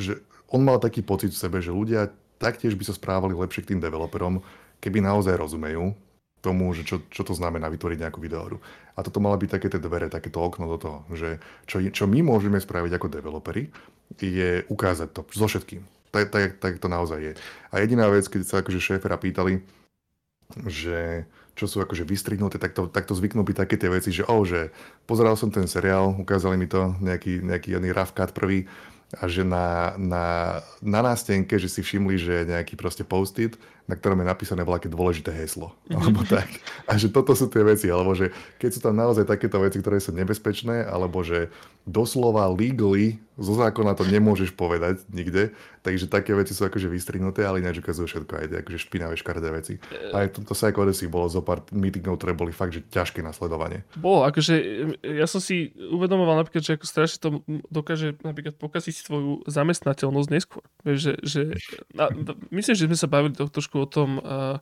že on mal taký pocit v sebe, že ľudia taktiež by sa správali lepšie k tým developerom, keby naozaj rozumejú tomu, že čo, čo to znamená vytvoriť nejakú videohru. A toto mala byť také tie dvere, takéto okno do toho, že čo, čo my môžeme spraviť ako developeri, je ukázať to so všetkým. Tak, tak, tak to naozaj je. A jediná vec, keď sa akože šéfera pýtali, že čo sú akože vystrihnuté, tak to, tak to zvyknú byť také tie veci, že oh, že pozeral som ten seriál, ukázali mi to nejaký, nejaký rough cut prvý, a že na, na, na nástenke, že si všimli, že je nejaký proste post-it, na ktorom je napísané veľké dôležité heslo. Mhm. Alebo tak. A že toto sú tie veci, alebo že keď sú tam naozaj takéto veci, ktoré sú nebezpečné, alebo že doslova legally zo zákona to nemôžeš povedať nikde, takže také veci sú akože vystrihnuté, ale ináč ukazujú všetko, aj akože špinavé, škaredé veci. A aj to, to sa ako bolo zo pár meetingov, ktoré boli fakt, že ťažké na sledovanie. Bolo, akože ja som si uvedomoval napríklad, že ako strašne to dokáže napríklad pokaziť svoju zamestnateľnosť neskôr. Že, že a, myslím, že sme sa bavili to, trošku o tom, uh,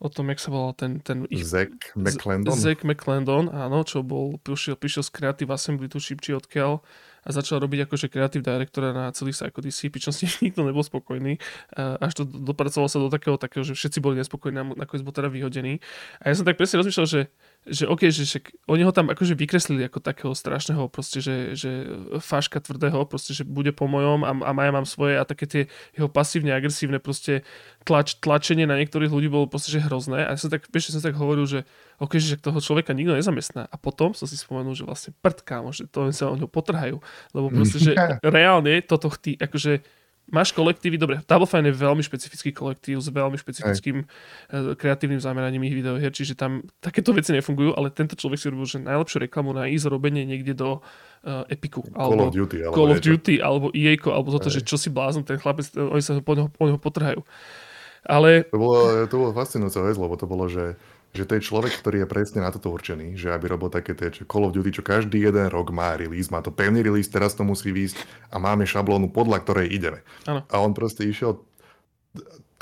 o tom, jak sa volal ten... ten ich, Zack McClendon? Zack McClendon, áno, čo bol, prišiel, prišiel z Creative Assembly, tuším, či odkiaľ a začal robiť akože kreatív directora na celý Psycho DC, pričom s ním nikto nebol spokojný. Až to dopracoval sa do takého, takého, že všetci boli nespokojní nakoniec bol teda vyhodený. A ja som tak presne rozmýšľal, že že OK, že však oni ho tam akože vykreslili ako takého strašného proste, že, že faška tvrdého, proste, že bude po mojom a, a Maja mám svoje a také tie jeho pasívne agresívne proste tlač, tlačenie na niektorých ľudí bolo proste, že hrozné a ja som tak, vieš, som tak hovoril, že ok, že toho človeka nikto nezamestná. A potom som si spomenul, že vlastne prd, kámo, že to sa o ňo potrhajú. Lebo proste, že reálne toto chtí, akože máš kolektívy, dobre, Double Fine je veľmi špecifický kolektív s veľmi špecifickým Aj. Eh, kreatívnym zameraním ich videohier, čiže tam takéto veci nefungujú, ale tento človek si robil, že najlepšiu reklamu na ísť robenie niekde do uh, Epiku. Call of Duty. Alebo Call of Duty, alebo EA, alebo toto, Aj. že čo si blázon, ten chlapec, oni sa po neho, po neho potrhajú. Ale... To bolo, to bolo fascinujúce vec, lebo to bolo, že že to je človek, ktorý je presne na toto určený, že aby robil také tie Call of Duty, čo každý jeden rok má release, má to pevný release, teraz to musí výjsť a máme šablónu, podľa ktorej ideme. Ano. A on proste išiel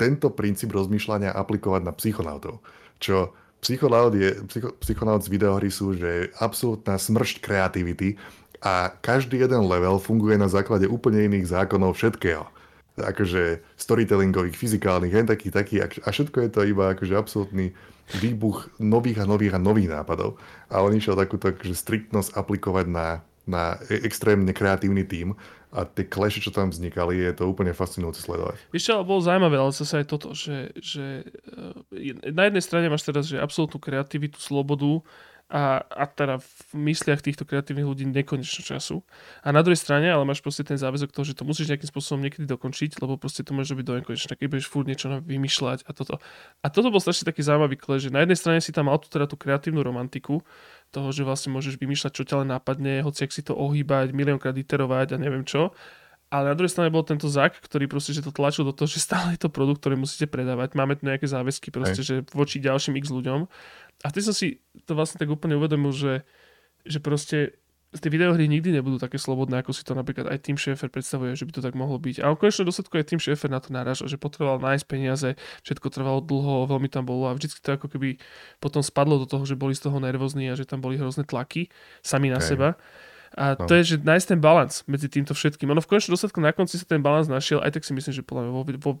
tento princíp rozmýšľania aplikovať na psychonautov, čo psychonaut, je, psycho, psychonaut z videohry sú, že je absolútna smršť kreativity a každý jeden level funguje na základe úplne iných zákonov všetkého akože storytellingových, fyzikálnych, hen taký, taký, a všetko je to iba akože absolútny výbuch nových a nových a nových nápadov. A on išiel takúto akože striktnosť aplikovať na, na e- extrémne kreatívny tím a tie kleše, čo tam vznikali, je to úplne fascinujúce sledovať. Ešte ale bolo zaujímavé, ale zase aj toto, že, že e, na jednej strane máš teraz že absolútnu kreativitu, slobodu, a, a teda v mysliach týchto kreatívnych ľudí nekonečno času. A na druhej strane, ale máš proste ten záväzok toho, že to musíš nejakým spôsobom niekedy dokončiť, lebo proste to môže byť do nekonečna, keď budeš furt niečo vymýšľať a toto. A toto bol strašne taký zaujímavý kle, že na jednej strane si tam mal tu teda tú kreatívnu romantiku, toho, že vlastne môžeš vymýšľať, čo ťa len nápadne, hoci ak si to ohýbať, miliónkrát iterovať a neviem čo. Ale na druhej strane bol tento Zak, ktorý proste, že to tlačil do toho, že stále je to produkt, ktorý musíte predávať. Máme tu nejaké záväzky proste, Hej. že voči ďalším x ľuďom a ty som si to vlastne tak úplne uvedomil, že, že proste tie videohry nikdy nebudú také slobodné, ako si to napríklad aj Tim Schafer predstavuje, že by to tak mohlo byť. A v konečnom dôsledku aj Tim Schafer na to naráža, že potreboval nájsť peniaze, všetko trvalo dlho, veľmi tam bolo a vždycky to ako keby potom spadlo do toho, že boli z toho nervózni a že tam boli hrozné tlaky sami na okay. seba. A no. to je, že nájsť ten balans medzi týmto všetkým. Ono v konečnom dôsledku na konci sa ten balans našiel, aj tak si myslím, že podľa mňa vo, vo,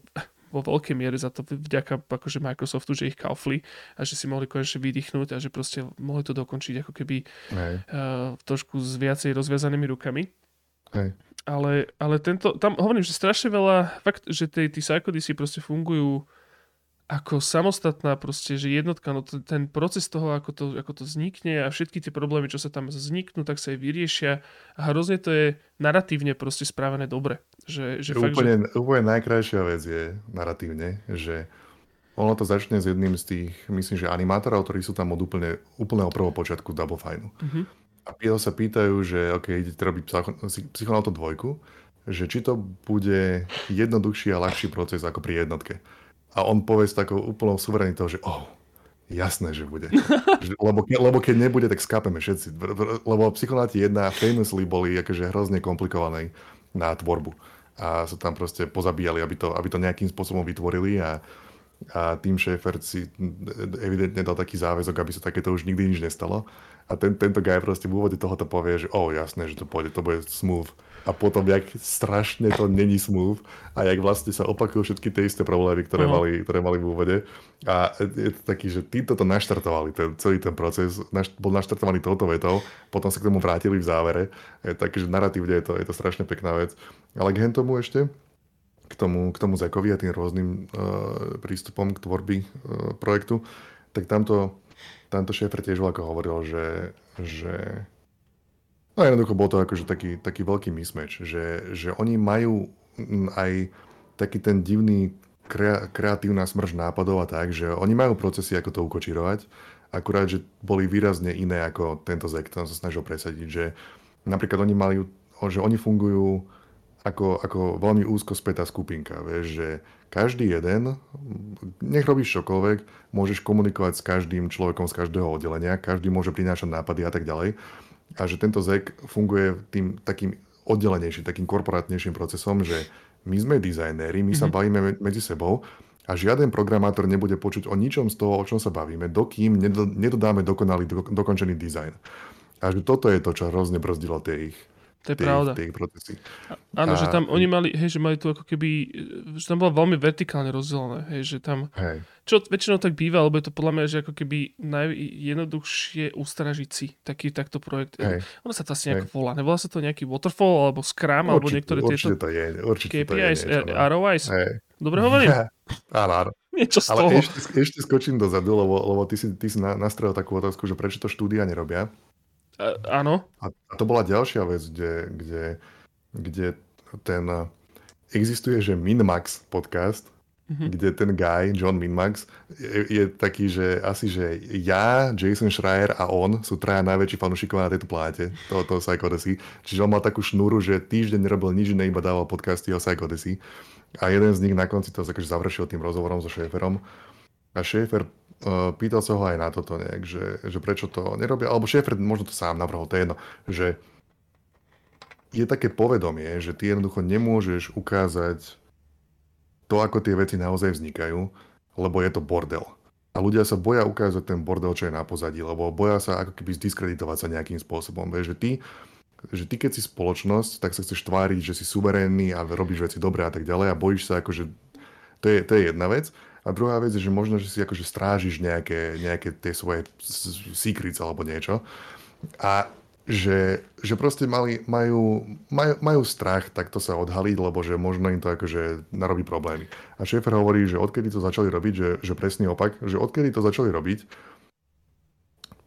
vo veľkej miere za to vďaka akože Microsoftu, že ich kaufli a že si mohli konečne vydýchnuť a že proste mohli to dokončiť ako keby uh, trošku s viacej rozviazanými rukami. Hej. Ale, ale tento, tam hovorím, že strašne veľa, fakt, že tí, tí si proste fungujú ako samostatná proste, že jednotka, no ten proces toho, ako to, ako to vznikne a všetky tie problémy, čo sa tam vzniknú, tak sa aj vyriešia a hrozne to je naratívne proste správené dobre. Že, že fakt, úplne, že... úplne najkrajšia vec je naratívne, že ono to začne s jedným z tých, myslím, že animátorov, ktorí sú tam od úplne, úplného prvého počiatku Double Fine. Uh-huh. A Pio sa pýtajú, že OK, idete robiť Psychonautom dvojku, že či to bude jednoduchší a ľahší proces ako pri jednotke a on povie s takou úplnou suverenitou, že oh, jasné, že bude. lebo, lebo keď nebude, tak skápeme všetci. Lebo Psychonauti 1 famously boli akože hrozne komplikované na tvorbu. A sa tam proste pozabíjali, aby to, aby to nejakým spôsobom vytvorili a, a tým Schaefer si evidentne dal taký záväzok, aby sa takéto už nikdy nič nestalo. A ten, tento guy proste v úvode tohoto povie, že oh, jasné, že to pôjde, to bude smooth a potom, jak strašne to není smooth a jak vlastne sa opakujú všetky tie isté problémy, ktoré, uh-huh. mali, ktoré mali v úvode. A je to taký, že títo to naštartovali, ten, celý ten proces, naš, bol naštartovaný touto vetou, potom sa k tomu vrátili v závere. Je taký, že narratívne je to, je to strašne pekná vec. Ale k tomu ešte, k tomu, k tomu Zekovi a tým rôznym uh, prístupom k tvorby uh, projektu, tak tamto, tamto šéfer tiež ako hovoril, že, že No jednoducho bol to akože taký, taký veľký mismatch, že, že oni majú aj taký ten divný krea, kreatívna smrž nápadov a tak, že oni majú procesy, ako to ukočírovať, akurát, že boli výrazne iné ako tento Zek, tam sa snažil presadiť, že napríklad oni mali, že oni fungujú ako, ako veľmi úzko spätá skupinka, vieš, že každý jeden, nech robíš čokoľvek, môžeš komunikovať s každým človekom z každého oddelenia, každý môže prinášať nápady a tak ďalej a že tento ZEK funguje tým takým oddelenejším, takým korporátnejším procesom, že my sme dizajnéri, my mm-hmm. sa mhm. bavíme medzi sebou a žiaden programátor nebude počuť o ničom z toho, o čom sa bavíme, dokým nedodáme dokonalý, dokončený dizajn. A že toto je to, čo hrozne brzdilo tie ich, to je tie, pravda. Tie procesy. Áno, a... že tam oni mali, hej, že mali tu ako keby, že tam bolo veľmi vertikálne rozdelené, hej, že tam, hej. čo väčšinou tak býva, lebo je to podľa mňa, že ako keby najjednoduchšie ustražiť si taký takto projekt. Hej. Ono sa to asi nejak hej. volá, nevolá sa to nejaký waterfall, alebo Scrum, určite, alebo niektoré určite tieto to je, určite KPIs, to je niečo, no. ROIs. Hej. Dobre hovorím? áno, áno. Niečo z Ale toho. ešte, ešte skočím dozadu, lebo, lebo ty si, ty si na, nastrel takú otázku, že prečo to štúdia nerobia. A, áno. A, a to bola ďalšia vec, kde, kde, kde ten existuje, že Minmax podcast, mm-hmm. kde ten guy, John Minmax, je, je taký, že asi, že ja, Jason Schreier a on sú traja najväčší fanúšikovia na tejto pláte, toho, toho Psychodesy. Čiže on mal takú šnúru, že týždeň nerobil nič iné, iba dával podcasty o Psychodesy. A jeden z nich na konci to akože završil tým rozhovorom so Šéferom. A Šéfer uh, pýtal sa ho aj na toto nejak, že, že prečo to nerobia, alebo Šéfer možno to sám navrhol, to je jedno, že je také povedomie, že ty jednoducho nemôžeš ukázať to, ako tie veci naozaj vznikajú, lebo je to bordel. A ľudia sa boja ukázať ten bordel, čo je na pozadí, lebo boja sa ako keby zdiskreditovať sa nejakým spôsobom. Vieš, že ty že ty keď si spoločnosť, tak sa chceš tváriť, že si suverénny a robíš veci dobré a tak ďalej a bojíš sa akože, to je, to je jedna vec. A druhá vec je, že možno, že si akože strážiš nejaké, nejaké tie svoje secrets alebo niečo. A že, že proste mali, majú, majú, majú strach takto sa odhaliť, lebo že možno im to akože narobí problémy. A šéfer hovorí, že odkedy to začali robiť, že, že presný opak, že odkedy to začali robiť,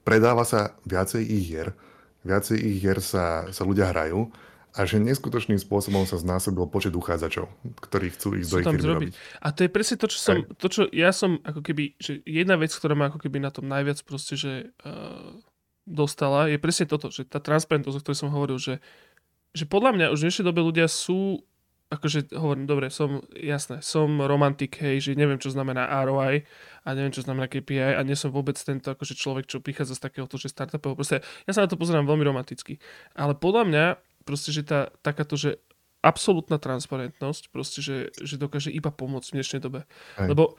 predáva sa viacej ich hier, viacej ich hier sa, sa ľudia hrajú a že neskutočným spôsobom sa znásobil počet uchádzačov, ktorí chcú ísť do ich firmy robiť. A to je presne to, čo som, to, čo ja som ako keby, že jedna vec, ktorá ma ako keby na tom najviac proste, že uh, dostala, je presne toto, že tá transparentnosť, o ktorej som hovoril, že, že podľa mňa už v dnešnej dobe ľudia sú akože hovorím, dobre, som, jasné, som romantik, hej, že neviem, čo znamená ROI a neviem, čo znamená KPI a nie som vôbec tento akože človek, čo prichádza z takéhoto, že startupov, proste ja sa na to pozerám veľmi romanticky. Ale podľa mňa, proste, že tá, takáto, že absolútna transparentnosť, proste, že, že dokáže iba pomôcť v dnešnej dobe. Hej. Lebo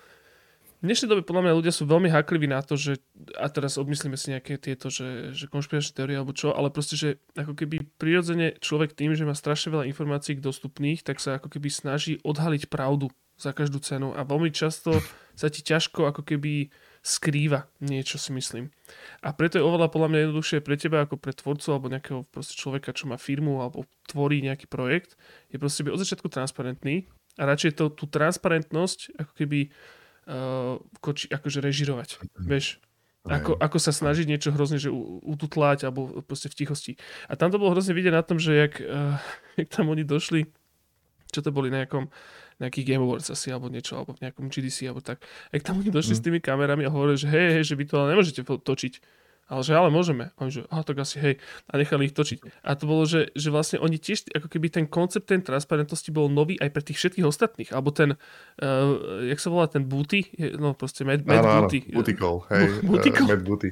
v dnešnej dobe podľa mňa ľudia sú veľmi hakliví na to, že, a teraz obmyslíme si nejaké tieto, že, že konšpiračné teórie alebo čo, ale proste, že ako keby prirodzene človek tým, že má strašne veľa informácií dostupných, tak sa ako keby snaží odhaliť pravdu za každú cenu a veľmi často sa ti ťažko ako keby skrýva niečo, si myslím. A preto je oveľa podľa mňa jednoduchšie pre teba ako pre tvorcu alebo nejakého proste človeka, čo má firmu alebo tvorí nejaký projekt, je proste byť od začiatku transparentný a radšej to, tú transparentnosť ako keby uh, koči, akože režirovať. Vieš, ako, ako sa snažiť niečo hrozne, že ututlať alebo proste v tichosti. A tam to bolo hrozne vidieť na tom, že jak, uh, jak tam oni došli, čo to boli na nejakom, nejakých Game Awards asi, alebo niečo, alebo v nejakom GDC, alebo tak. Jak tam oni došli mm. s tými kamerami a hovorili, že hej, hej, že vy to ale nemôžete točiť ale že ale môžeme. A že, aha, tak asi hej. A nechali ich točiť. A to bolo, že, že vlastne oni tiež, ako keby ten koncept ten transparentnosti bol nový aj pre tých všetkých ostatných. Alebo ten, uh, jak sa volá, ten Booty? No proste Mad, Mad áno, Booty. Áno, Booty Call, hej. Booty Call? Uh, Mad Booty.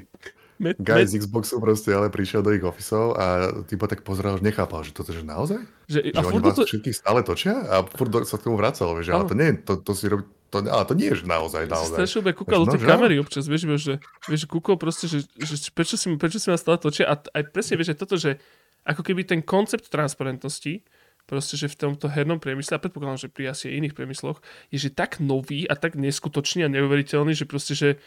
Med, Guy med... z Xboxu proste ale prišiel do ich ofisov a typo tak pozeral, že nechápal, že toto že naozaj? Že, že a oni vás to... všetkých stále točia a furt sa k tomu vracal, že ale to nie, to, to si robí, to, ale to nie je naozaj, naozaj. Strašne by kúkal do tej kamery občas, vieš, že, vieš, kúkol proste, že, že prečo, si, prečo si ma stále točia a aj presne vieš, že toto, že ako keby ten koncept transparentnosti, proste, že v tomto hernom priemysle, a predpokladám, že pri asi aj iných priemysloch, je že tak nový a tak neskutočný a neuveriteľný, že proste, že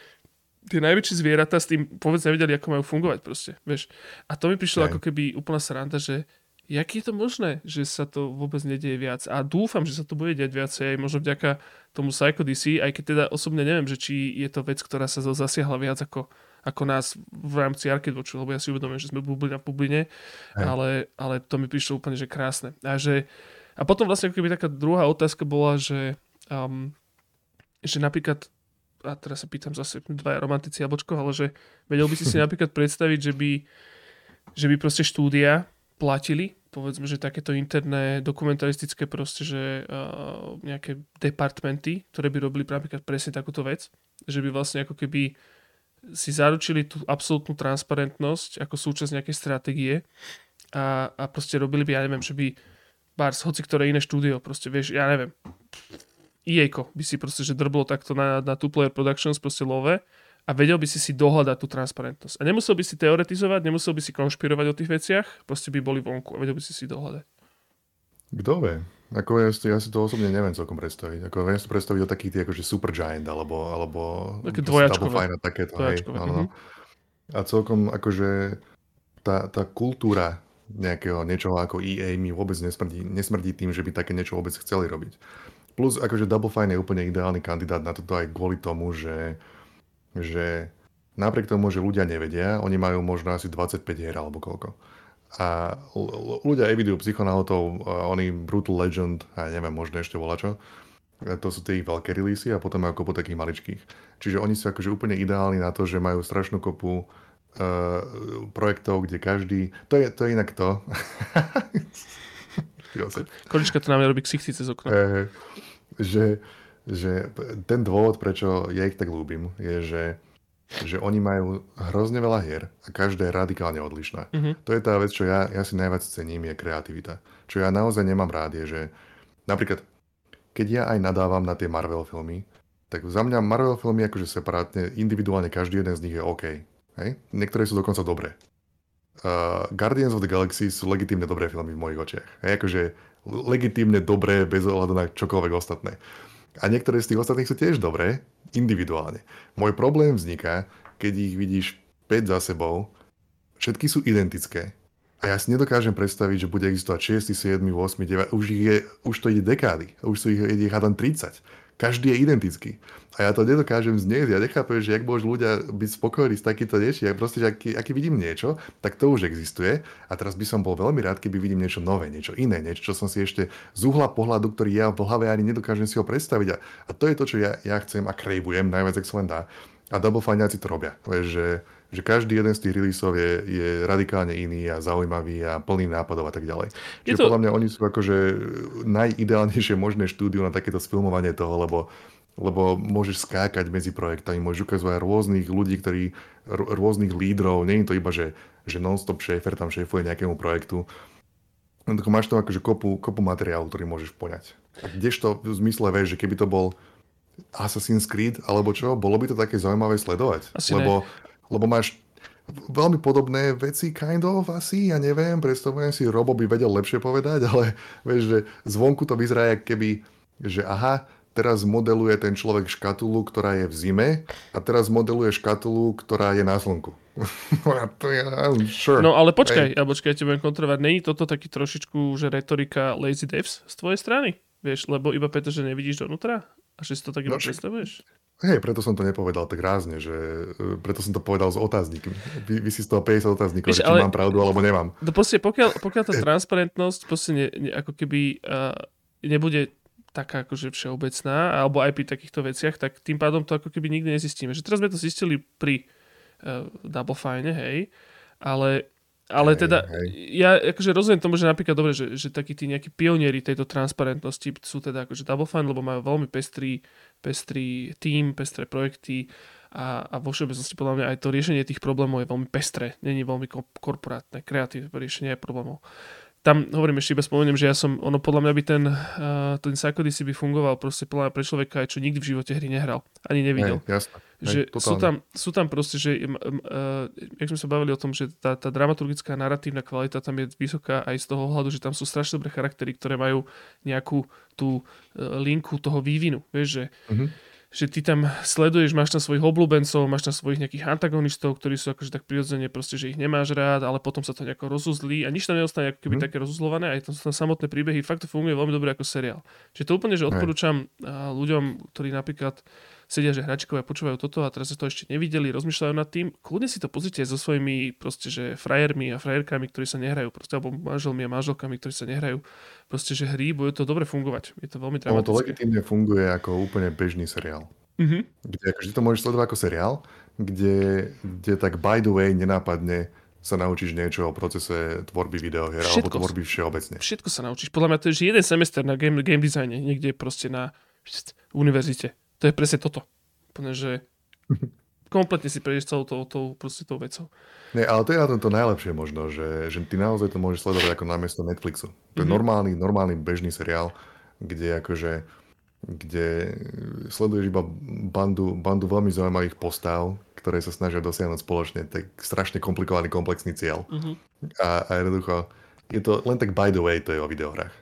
tie najväčšie zvieratá s tým vôbec nevedeli, ako majú fungovať proste, vieš. A to mi prišlo ako keby úplná sranda, že jak je to možné, že sa to vôbec nedieje viac. A dúfam, že sa to bude diať viacej, možno vďaka tomu Psycho DC, aj keď teda osobne neviem, že či je to vec, ktorá sa zasiahla viac ako, ako nás v rámci Arcade Watchu, lebo ja si uvedomujem, že sme bublina v bubline, ale, ale to mi prišlo úplne, že krásne. A, že, a potom vlastne keby taká druhá otázka bola, že, um, že napríklad a teraz sa pýtam zase dvaja romantici jablčko, ale že vedel by si si napríklad predstaviť, že by, že by proste štúdia platili, povedzme, že takéto interné dokumentaristické proste, že uh, nejaké departmenty, ktoré by robili napríklad presne takúto vec, že by vlastne ako keby si zaručili tú absolútnu transparentnosť ako súčasť nejakej stratégie a, a proste robili by, ja neviem, že by bars, hoci ktoré iné štúdio, proste vieš, ja neviem, EA by si proste, že drblo takto na, na Two Player Productions proste love a vedel by si si dohľadať tú transparentnosť. A nemusel by si teoretizovať, nemusel by si konšpirovať o tých veciach, proste by boli vonku a vedel by si si dohľadať. Kto vie? Ako ja, si, ja si to osobne neviem celkom predstaviť. Ako viem si predstaviť o takých tých akože Super Giant alebo, alebo také dvojačkové. Fine, takéto, hej, no, no. Mm-hmm. A celkom akože tá, tá kultúra nejakého niečoho ako EA mi vôbec nesmrdí, nesmrdí tým, že by také niečo vôbec chceli robiť. Plus akože Double Fine je úplne ideálny kandidát na toto aj kvôli tomu, že, že napriek tomu, že ľudia nevedia, oni majú možno asi 25 hier alebo koľko. A ľudia evidujú psychonautov, oni Brutal Legend, a neviem, možno ešte čo. To sú tie ich veľké releasy a potom majú kopu takých maličkých. Čiže oni sú akože úplne ideálni na to, že majú strašnú kopu uh, projektov, kde každý... To je, to je inak to. Količka to nám robí ksichty cez okno. Uh, že, že ten dôvod, prečo ja ich tak ľúbim, je, že že oni majú hrozne veľa hier a každá je radikálne odlišná. Mm-hmm. To je tá vec, čo ja, ja si najviac cením, je kreativita. Čo ja naozaj nemám rád, je, že napríklad, keď ja aj nadávam na tie Marvel filmy, tak za mňa Marvel filmy akože separátne, individuálne každý jeden z nich je OK. Hej? Niektoré sú dokonca dobré. Uh, Guardians of the Galaxy sú legitímne dobré filmy v mojich očiach. Hej? Akože legitímne dobré bez ohľadu na čokoľvek ostatné. A niektoré z tých ostatných sú tiež dobré, individuálne. Môj problém vzniká, keď ich vidíš 5 za sebou, všetky sú identické. A ja si nedokážem predstaviť, že bude existovať 6, 7, 8, 9, už, ich je, už to ide dekády, už sú ich, ich 30. Každý je identický. A ja to nedokážem znieť. Ja nechápem, že ak môžu ľudia byť spokojní s takýmto niečím. Ja proste, že aký, aký vidím niečo, tak to už existuje. A teraz by som bol veľmi rád, keby vidím niečo nové, niečo iné, niečo, čo som si ešte z uhla pohľadu, ktorý ja v hlave ani nedokážem si ho predstaviť. A, a to je to, čo ja, ja chcem a krejbujem najviac, ak sa len dá. A Double Fineáci to robia. Že že každý jeden z tých releaseov je, je radikálne iný a zaujímavý a plný nápadov a tak ďalej. Čiže to... podľa mňa oni sú akože najideálnejšie možné štúdiu na takéto sfilmovanie toho, lebo lebo môžeš skákať medzi projektami, môžeš ukazovať rôznych ľudí, ktorí, rôznych lídrov, nie je to iba, že, že non-stop šéfer tam šéfuje nejakému projektu. Máš tam akože kopu, kopu materiálu, ktorý môžeš poňať. A kdežto v zmysle, vieš, že keby to bol Assassin's Creed, alebo čo, bolo by to také zaujímavé sledovať. Asi lebo ne lebo máš veľmi podobné veci, kind of, asi, ja neviem, predstavujem si, Robo by vedel lepšie povedať, ale vieš, že zvonku to vyzerá, keby, že aha, teraz modeluje ten človek škatulu, ktorá je v zime a teraz modeluje škatulu, ktorá je na slnku. to je, sure. No ale počkaj, hey. ja počkaj, ja budem kontrolovať. Není toto taký trošičku, že retorika lazy devs z tvojej strany? Vieš, lebo iba preto, že nevidíš donútra? A že si to tak iba no, predstavuješ? Hej, preto som to nepovedal tak rázne, že e, preto som to povedal s otáznikmi. Vy, vy si z toho 50 otáznikov, či ale, mám pravdu alebo nemám. No proste, pokiaľ, pokiaľ tá transparentnosť proste ne, ne, ako keby uh, nebude taká akože všeobecná, alebo aj pri takýchto veciach, tak tým pádom to ako keby nikdy nezistíme. Že teraz sme to zistili pri uh, Double Fine, hej, ale ale hej, teda, hej. ja akože rozumiem tomu, že napríklad dobre, že, že takí tí nejakí pionieri tejto transparentnosti sú teda akože Double Fine, lebo majú veľmi pestrý, pestrý tým, pestré projekty a, a vo všeobecnosti podľa mňa aj to riešenie tých problémov je veľmi pestré, není veľmi korporátne, kreatívne riešenie aj problémov tam hovorím ešte iba spomeniem, že ja som, ono podľa mňa by ten, uh, ten psychodicy by fungoval proste podľa mňa pre človeka, čo nikdy v živote hry nehral, ani nevidel. Hej, jasne. Že Hej, sú, tam, sú tam proste, že uh, jak sme sa bavili o tom, že tá, tá dramaturgická narratívna kvalita tam je vysoká aj z toho ohľadu, že tam sú strašne dobré charaktery, ktoré majú nejakú tú uh, linku toho vývinu. Vieš, že uh-huh že ty tam sleduješ, máš tam svojich obľúbencov, máš tam svojich nejakých antagonistov, ktorí sú akože tak prirodzene proste, že ich nemáš rád, ale potom sa to nejako rozuzlí a nič tam neostane ako keby mm. také rozuzlované a je tam, tam samotné príbehy, fakt to funguje veľmi dobre ako seriál. Čiže to úplne, že odporúčam ľuďom, ktorí napríklad sedia, že hračkovia počúvajú toto a teraz to ešte nevideli, rozmýšľajú nad tým, kľudne si to pozrite so svojimi proste, že frajermi a frajerkami, ktorí sa nehrajú, proste, alebo manželmi a manželkami, ktorí sa nehrajú, proste, že hry, bude to dobre fungovať. Je to veľmi dramatické. Ono to legitímne funguje ako úplne bežný seriál. Mm-hmm. Kde akože to môžeš sledovať ako seriál, kde, kde tak by the way nenápadne sa naučíš niečo o procese tvorby videohier alebo tvorby všeobecne. Všetko sa naučíš. Podľa mňa to je jeden semester na game, game designe, niekde proste na univerzite. To je presne toto. Úplne, že kompletne si prejdeš celou tou, tou, proste tou vecou. Nie, ale to je na tom to najlepšie možno, že, že ty naozaj to môžeš sledovať ako namiesto Netflixu. To je mm-hmm. normálny, normálny bežný seriál, kde akože kde sleduješ iba bandu, bandu veľmi zaujímavých postav, ktoré sa snažia dosiahnuť spoločne tak strašne komplikovaný, komplexný cieľ. Mm-hmm. A, a jednoducho, je to len tak by the way, to je o videohrách.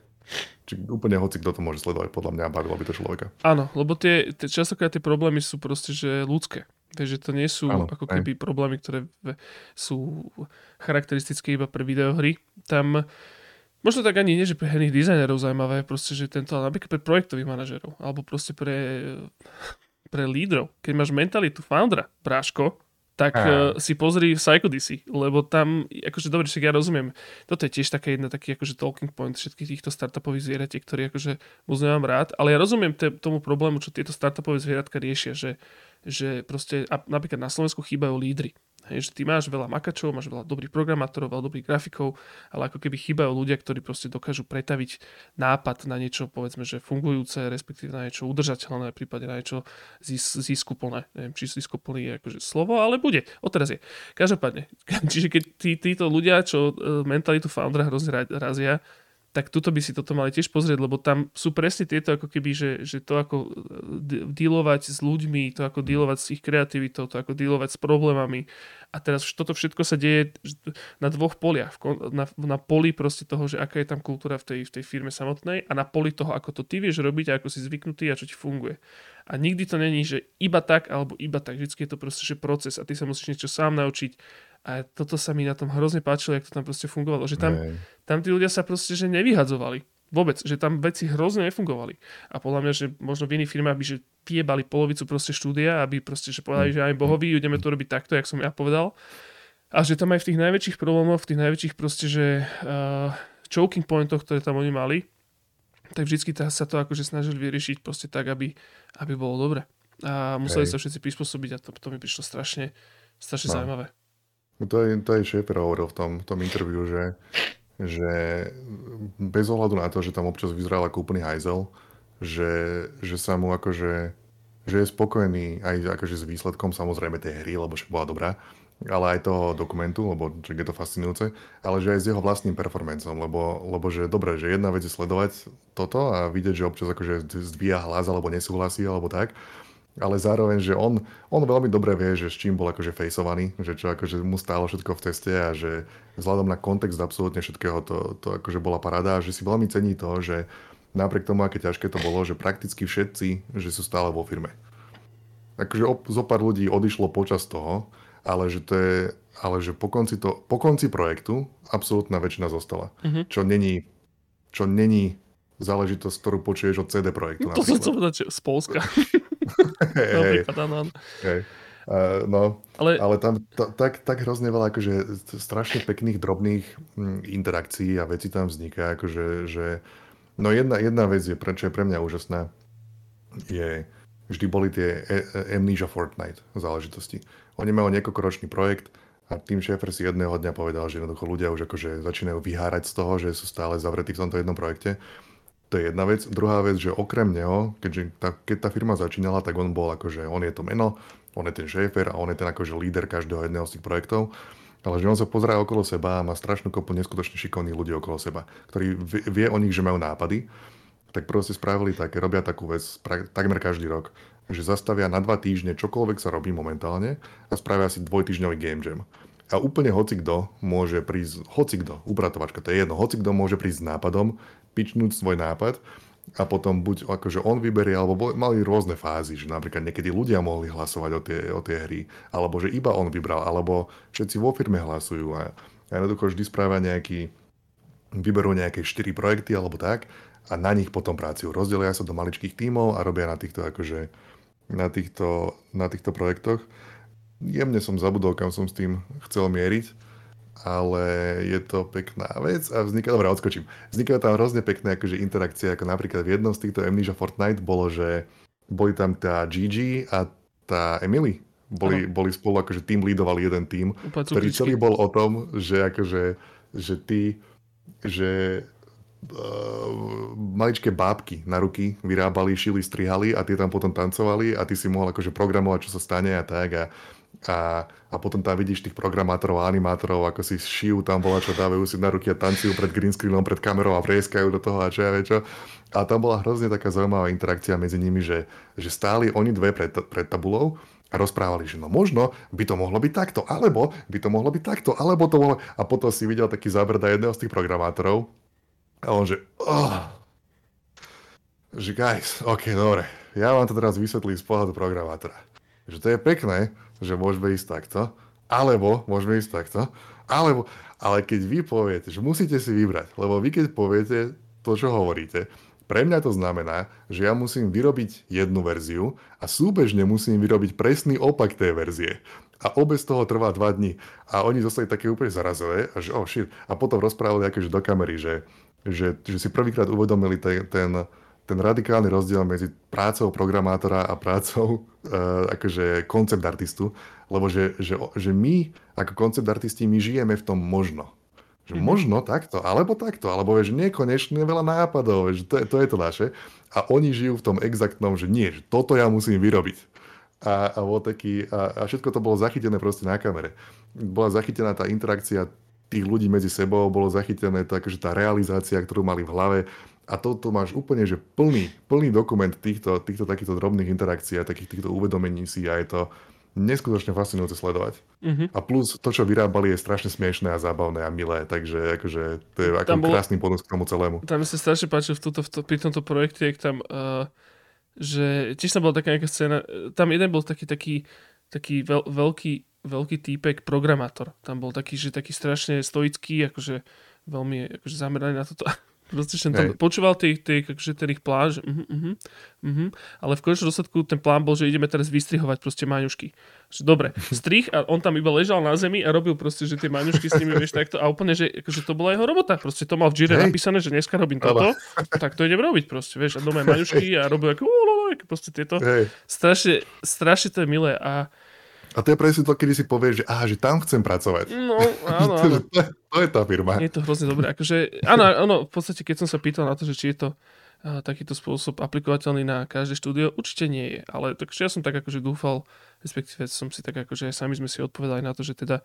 Či úplne hoci kto to môže sledovať, podľa mňa bavilo by to človeka. Áno, lebo tie, tie častokrát tie problémy sú proste, že ľudské. Vieš, že to nie sú Áno, ako keby aj. problémy, ktoré sú charakteristické iba pre videohry. Tam Možno tak ani nie, že pre herných dizajnerov zaujímavé, proste, že tento, napríklad pre projektových manažerov, alebo proste pre, pre lídrov. Keď máš mentalitu foundera, práško, tak uh, si pozri Psycho DC, lebo tam, akože dobre, však ja rozumiem, toto je tiež taká jedna taký akože talking point všetkých týchto startupových zvieratiek, ktorý akože muzeum mám rád, ale ja rozumiem te, tomu problému, čo tieto startupové zvieratka riešia, že, že proste a napríklad na Slovensku chýbajú lídry. Hej, že ty máš veľa makačov, máš veľa dobrých programátorov, veľa dobrých grafikov, ale ako keby chýbajú ľudia, ktorí proste dokážu pretaviť nápad na niečo, povedzme, že fungujúce, respektíve na niečo udržateľné, prípade na niečo zis, ziskuplné. Neviem, či ziskuplný je akože slovo, ale bude. Odteraz je. Každopádne. Čiže keď tí, títo ľudia, čo e, mentalitu foundera hrozne razia, tak tuto by si toto mali tiež pozrieť, lebo tam sú presne tieto ako keby, že, že to ako e, dealovať s ľuďmi, to ako dealovať s ich kreativitou, to ako dealovať s problémami. A teraz toto všetko sa deje na dvoch poliach. Na, na poli proste toho, že aká je tam kultúra v tej, v tej firme samotnej a na poli toho, ako to ty vieš robiť a ako si zvyknutý a čo ti funguje. A nikdy to není, že iba tak alebo iba tak. Vždycky je to proste, že proces a ty sa musíš niečo sám naučiť a toto sa mi na tom hrozne páčilo, jak to tam proste fungovalo. Že tam, tam tí ľudia sa proste že nevyhadzovali. Vôbec, že tam veci hrozne nefungovali. A podľa mňa, že možno v iných firmách by že piebali polovicu proste štúdia, aby proste, že povedali, mm. že aj bohovi, ideme to robiť takto, jak som ja povedal. A že tam aj v tých najväčších problémoch, v tých najväčších proste, že uh, choking pointoch, ktoré tam oni mali, tak vždycky sa to akože snažili vyriešiť proste tak, aby, aby bolo dobre. A museli Hej. sa všetci prispôsobiť a to, to mi prišlo strašne, strašne no. zaujímavé. No to je, to je Schaefer hovoril v tom, v tom interviu, že, že bez ohľadu na to, že tam občas vyzeral ako úplný hajzel, že, že sa mu akože, že je spokojný aj akože s výsledkom samozrejme tej hry, lebo však bola dobrá, ale aj toho dokumentu, lebo je to fascinujúce, ale že aj s jeho vlastným performancom, lebo, lebo že dobre, že jedna vec je sledovať toto a vidieť, že občas akože zdvíja hlas alebo nesúhlasí alebo tak, ale zároveň, že on, on veľmi dobre vie, že s čím bol akože fejsovaný, že čo akože mu stálo všetko v teste a že vzhľadom na kontext absolútne všetkého to, to akože bola parada a že si veľmi cení to, že napriek tomu, aké ťažké to bolo, že prakticky všetci, že sú stále vo firme. Akože zo pár ľudí odišlo počas toho, ale že to je, ale že po konci, to, po konci projektu absolútna väčšina zostala. Mm-hmm. Čo není, čo není záležitosť, ktorú počuješ od CD projektu. No, to som chcel povedať, z Polska. hey, hey. Uh, no, ale, ale tam t- tak, tak hrozne veľa akože strašne pekných drobných m, interakcií a veci tam vzniká, akože, že no jedna, jedna vec je, prečo je pre mňa úžasná, je, vždy boli tie e- e- Amnesia Fortnite záležitosti. Oni majú niekoľkoročný projekt a tým šéfer si jedného dňa povedal, že jednoducho ľudia už akože začínajú vyhárať z toho, že sú stále zavretí v tomto jednom projekte to je jedna vec. Druhá vec, že okrem neho, keďže tá, keď tá firma začínala, tak on bol akože, on je to meno, on je ten šéfer a on je ten akože líder každého jedného z tých projektov. Ale že on sa pozerá okolo seba a má strašnú kopu neskutočne šikovných ľudí okolo seba, ktorí vie o nich, že majú nápady, tak proste spravili také, robia takú vec takmer každý rok, že zastavia na dva týždne čokoľvek sa robí momentálne a spravia si dvojtýždňový game jam. A úplne hocikdo môže prísť, hocikdo, upratovačka, to je jedno, hocikdo môže prísť s nápadom, pičnúť svoj nápad a potom buď akože on vyberie, alebo mali rôzne fázy, že napríklad niekedy ľudia mohli hlasovať o tie, o tie hry, alebo že iba on vybral, alebo všetci vo firme hlasujú a, a jednoducho vždy správa nejaký, vyberú nejaké 4 projekty alebo tak a na nich potom pracujú. Rozdelia sa do maličkých tímov a robia na týchto akože na týchto, na týchto projektoch. Jemne som zabudol, kam som s tým chcel mieriť, ale je to pekná vec a vzniká, dobre, odskočím. Vznikajú tam hrozne pekné akože interakcie, ako napríklad v jednom z týchto Amnesia Fortnite bolo, že boli tam tá Gigi a tá Emily. Boli, boli spolu, akože tým lídovali jeden tým, ktorý celý bol o tom, že akože, že ty, že uh, maličké bábky na ruky vyrábali, šili, strihali a tie tam potom tancovali a ty si mohol akože programovať, čo sa stane a tak a a, a potom tam vidíš tých programátorov a animátorov, ako si šijú tam bola, čo dávajú si na ruky a tancujú pred green screenom, pred kamerou a vrieskajú do toho a čo ja vie čo. A tam bola hrozne taká zaujímavá interakcia medzi nimi, že, že stáli oni dve pred, pred tabulou a rozprávali, že no možno by to mohlo byť takto, alebo by to mohlo byť takto, alebo to mohlo... A potom si videl taký záber na jedného z tých programátorov a on že... Oh, že guys, ok, dobre, ja vám to teraz vysvetlím z pohľadu programátora. Že to je pekné, že môžeme ísť takto, alebo môžeme ísť takto, Alebo, ale keď vy poviete, že musíte si vybrať, lebo vy keď poviete to, čo hovoríte, pre mňa to znamená, že ja musím vyrobiť jednu verziu a súbežne musím vyrobiť presný opak tej verzie. A obe z toho trvá dva dní. A oni zostali také úplne zarazové, a že oh shit. A potom rozprávali akože do kamery, že, že, že si prvýkrát uvedomili ten, ten, ten radikálny rozdiel medzi prácou programátora a prácou uh, akože koncept artistu. Lebo že, že, že my ako koncept artisti, my žijeme v tom možno. Že mm-hmm. možno takto, alebo takto, alebo vieš, nekonečne veľa nápadov, že to, je, to je to naše. A oni žijú v tom exaktnom, že nie, že toto ja musím vyrobiť. A, a, taký, a, a všetko to bolo zachytené proste na kamere. Bola zachytená tá interakcia tých ľudí medzi sebou, bolo zachytené tak, že tá realizácia, ktorú mali v hlave. A to, to máš úplne, že plný, plný dokument týchto, týchto takýchto drobných interakcií a takých týchto uvedomení si a je to, neskutočne fascinujúce sledovať. Uh-huh. A plus to, čo vyrábali, je strašne smiešné a zábavné a milé, takže akože to je ako bolo, krásny bonus k tomu celému. Tam sa strašne páčilo v, v to, pri tomto projekte, tam, uh, že tiež tam bola taká nejaká scéna, tam jeden bol taký, taký, taký veľ, veľký, veľký týpek programátor. Tam bol taký, že taký strašne stoický, akože veľmi akože zameraný na toto proste som tam počúval tie, tie, akože ten ich plán, že uh, uh, uh, ale v konečnom dôsledku ten plán bol, že ideme teraz vystrihovať proste maňušky. Že dobre, strih a on tam iba ležal na zemi a robil proste, že tie maňušky s nimi, vieš, takto. A úplne, že akože to bola jeho robota. Proste to mal v Jire napísané, že dneska robím toto, tak to idem robiť proste, vieš, a doma maňušky a robil ako, proste tieto. Strašne, strašne to je milé. A a to je presne to, kedy si povieš, že, aha, že tam chcem pracovať. No, áno, áno. to, to je tá firma. Je to hrozne dobré. Akože, áno, áno, v podstate, keď som sa pýtal na to, že či je to takýto spôsob aplikovateľný na každé štúdio, určite nie je. Ale takže ja som tak akože dúfal, respektíve som si tak akože sami sme si odpovedali na to, že teda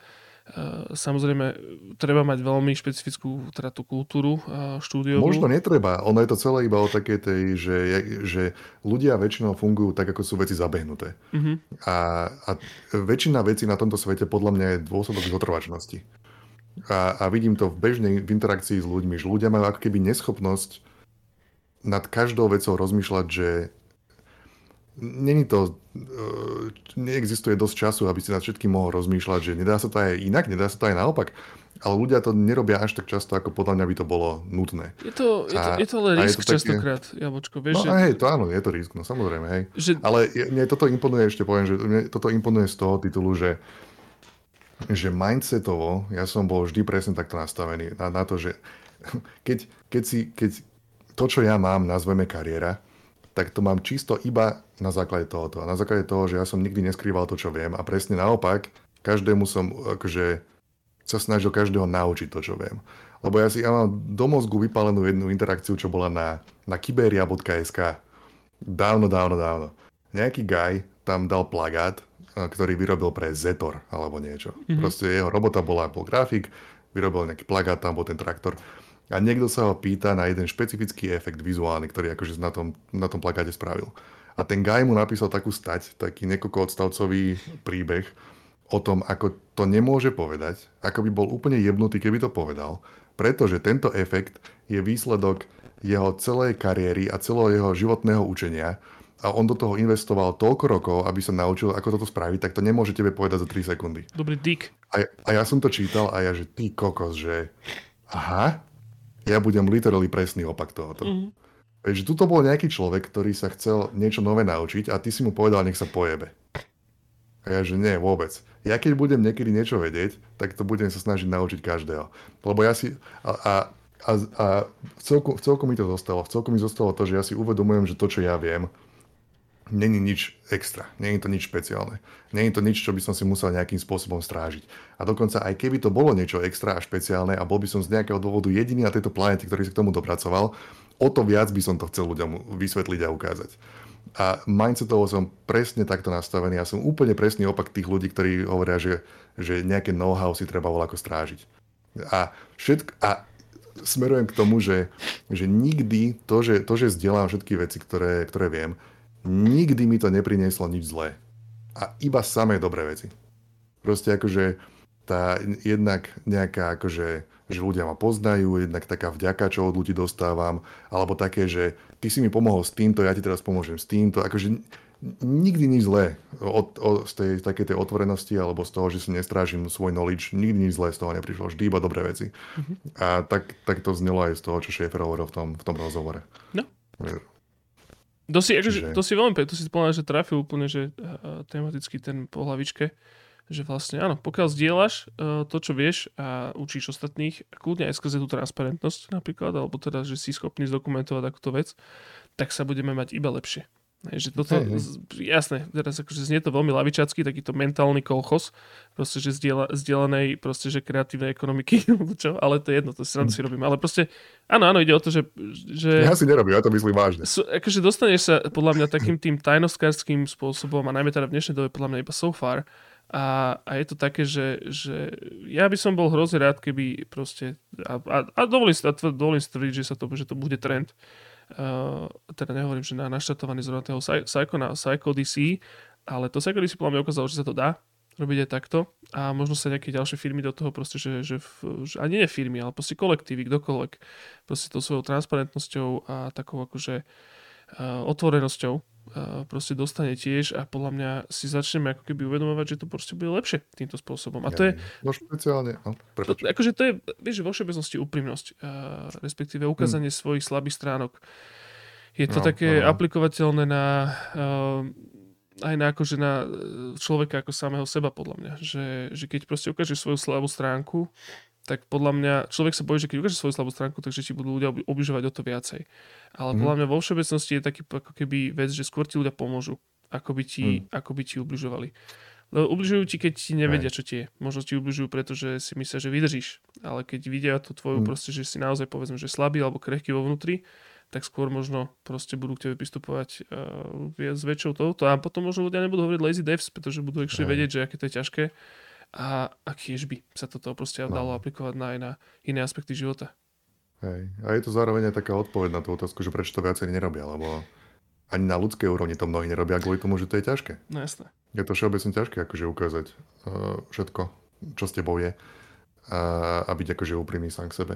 Eh, samozrejme, treba mať veľmi špecifickú teda tú kultúru eh, štúdiovú. Možno netreba. Ono je to celé iba o takej tej, že, že ľudia väčšinou fungujú tak, ako sú veci zabehnuté. Uh-huh. A, a väčšina vecí na tomto svete podľa mňa je dôsledok zotrvačnosti. A, a vidím to v bežnej v interakcii s ľuďmi, že ľudia majú ako keby neschopnosť nad každou vecou rozmýšľať, že není to, e, neexistuje dosť času, aby si nad všetkým mohol rozmýšľať, že nedá sa to aj inak, nedá sa to aj naopak. Ale ľudia to nerobia až tak často, ako podľa mňa by to bolo nutné. Je to, je to, je to len risk to častokrát, také... Jabočko. Vieš, no že... hej, to áno, je to risk, no samozrejme, hej. Že... Ale mne toto imponuje, ešte poviem, že mne toto imponuje z toho titulu, že že mindsetovo, ja som bol vždy presne takto nastavený na, na to, že keď, keď, si, keď to, čo ja mám, nazveme kariéra, tak to mám čisto iba na základe tohoto. A na základe toho, že ja som nikdy neskrýval to, čo viem. A presne naopak, každému som akože sa snažil každého naučiť to, čo viem. Lebo ja si ja mám do mozgu vypálenú jednu interakciu, čo bola na, na kyberia.sk. Dávno, dávno, dávno. Nejaký guy tam dal plagát, ktorý vyrobil pre Zetor alebo niečo. Mm-hmm. Proste jeho robota bola, bol grafik, vyrobil nejaký plagát, tam bol ten traktor a niekto sa ho pýta na jeden špecifický efekt vizuálny, ktorý akože na tom, na tom plakáte spravil. A ten guy mu napísal takú stať, taký niekoľko odstavcový príbeh o tom, ako to nemôže povedať, ako by bol úplne jebnutý, keby to povedal, pretože tento efekt je výsledok jeho celej kariéry a celého jeho životného učenia a on do toho investoval toľko rokov, aby sa naučil, ako toto spraviť, tak to nemôže tebe povedať za 3 sekundy. Dobrý dick. A, a ja som to čítal a ja, že ty kokos, že aha, ja budem literally presný opak tohoto. Mm. Veď, tuto bol nejaký človek, ktorý sa chcel niečo nové naučiť a ty si mu povedal, nech sa pojebe. A ja, že nie, vôbec. Ja keď budem niekedy niečo vedieť, tak to budem sa snažiť naučiť každého. Lebo ja si... A, a, a, a v, celku, v celku mi to zostalo. V celku mi zostalo to, že ja si uvedomujem, že to, čo ja viem, není nič extra, není to nič špeciálne. Není to nič, čo by som si musel nejakým spôsobom strážiť. A dokonca aj keby to bolo niečo extra a špeciálne a bol by som z nejakého dôvodu jediný na tejto planete, ktorý sa k tomu dopracoval, o to viac by som to chcel ľuďom vysvetliť a ukázať. A mindsetovo som presne takto nastavený. Ja som úplne presný opak tých ľudí, ktorí hovoria, že, že nejaké know-how si treba voľako strážiť. A, všetko, a smerujem k tomu, že, že nikdy to, že, to, že zdieľam všetky veci, ktoré, ktoré viem, nikdy mi to neprinieslo nič zlé. A iba samé dobré veci. Proste akože tá jednak nejaká akože, že ľudia ma poznajú, jednak taká vďaka, čo od ľudí dostávam, alebo také, že ty si mi pomohol s týmto, ja ti teraz pomôžem s týmto, akože nikdy nič zlé od, od, z tej takej tej otvorenosti alebo z toho, že si nestrážim svoj knowledge, nikdy nič zlé z toho neprišlo, vždy iba dobré veci. Mm-hmm. A tak, tak to znelo aj z toho, čo Schaefer hovoril v tom, v tom rozhovore. No. To si, akože, to si veľmi to si povedal, že trafil úplne, že uh, tematicky ten po hlavičke, že vlastne áno, pokiaľ zdieľaš uh, to, čo vieš a učíš ostatných, kľudne aj skrze tú transparentnosť napríklad, alebo teda, že si schopný zdokumentovať takúto vec, tak sa budeme mať iba lepšie. Že toto, hey, jasné, teraz akože znie to veľmi lavičacky, takýto mentálny kolchos, proste, že zdieľa, zdieľanej, proste, že kreatívnej ekonomiky, čo, ale to je jedno, to si si robím, ale proste, áno, áno, ide o to, že... že ja si nerobím, ja to myslím vážne. Sú, akože dostaneš sa podľa mňa takým tým tajnostkárským spôsobom a najmä teda v dnešnej dobe podľa mňa iba so far a, a je to také, že, že ja by som bol hrozne rád, keby proste, a, a, a dovolím, a dovolím si tvrdiť, že, sa to, že to bude trend, teda nehovorím, že na naštartovaný zrovna toho Psycho na Psycho DC, ale to Psycho DC podľa mňa ukázalo, že sa to dá robiť aj takto. A možno sa nejaké ďalšie firmy do toho proste, že, že, že ani nie firmy, ale proste kolektívy, kdokoľvek proste tou svojou transparentnosťou a takou akože uh, otvorenosťou proste dostane tiež a podľa mňa si začneme ako keby uvedomovať, že to proste bude lepšie týmto spôsobom. A to je... No špeciálne, no, to, akože to je, vieš, vo všeobecnosti úprimnosť, uh, respektíve ukázanie hmm. svojich slabých stránok. Je to no, také no. aplikovateľné na uh, aj na, akože na človeka ako samého seba, podľa mňa. Že, že keď proste ukážeš svoju slabú stránku, tak podľa mňa, človek sa bojí, že keď ukáže svoju slabú stránku, takže ti budú ľudia obližovať o to viacej. Ale mm. podľa mňa vo všeobecnosti je taký ako keby vec, že skôr ti ľudia pomôžu, ako by ti, mm. ako by ti ubližovali. Lebo ubližujú ti, keď ti nevedia, čo ti je. Možno ti ubližujú, pretože si myslia, že vydržíš. Ale keď vidia tú tvoju, mm. proste, že si naozaj povedzme, že slabý alebo krehký vo vnútri, tak skôr možno proste budú k tebe pristupovať uh, s väčšou touto. A potom možno ľudia nebudú hovoriť lazy devs, pretože budú ešte vedieť, že aké to je ťažké a, a tiež by sa toto proste no. dalo aplikovať na aj na iné aspekty života. Hej. A je to zároveň aj taká odpoveď na tú otázku, že prečo to viacerí nerobia, lebo ani na ľudskej úrovni to mnohí nerobia kvôli tomu, že to je ťažké. No jasné. Je to všeobecne ťažké akože ukázať uh, všetko, čo s tebou je a, a byť akože úprimný sám k sebe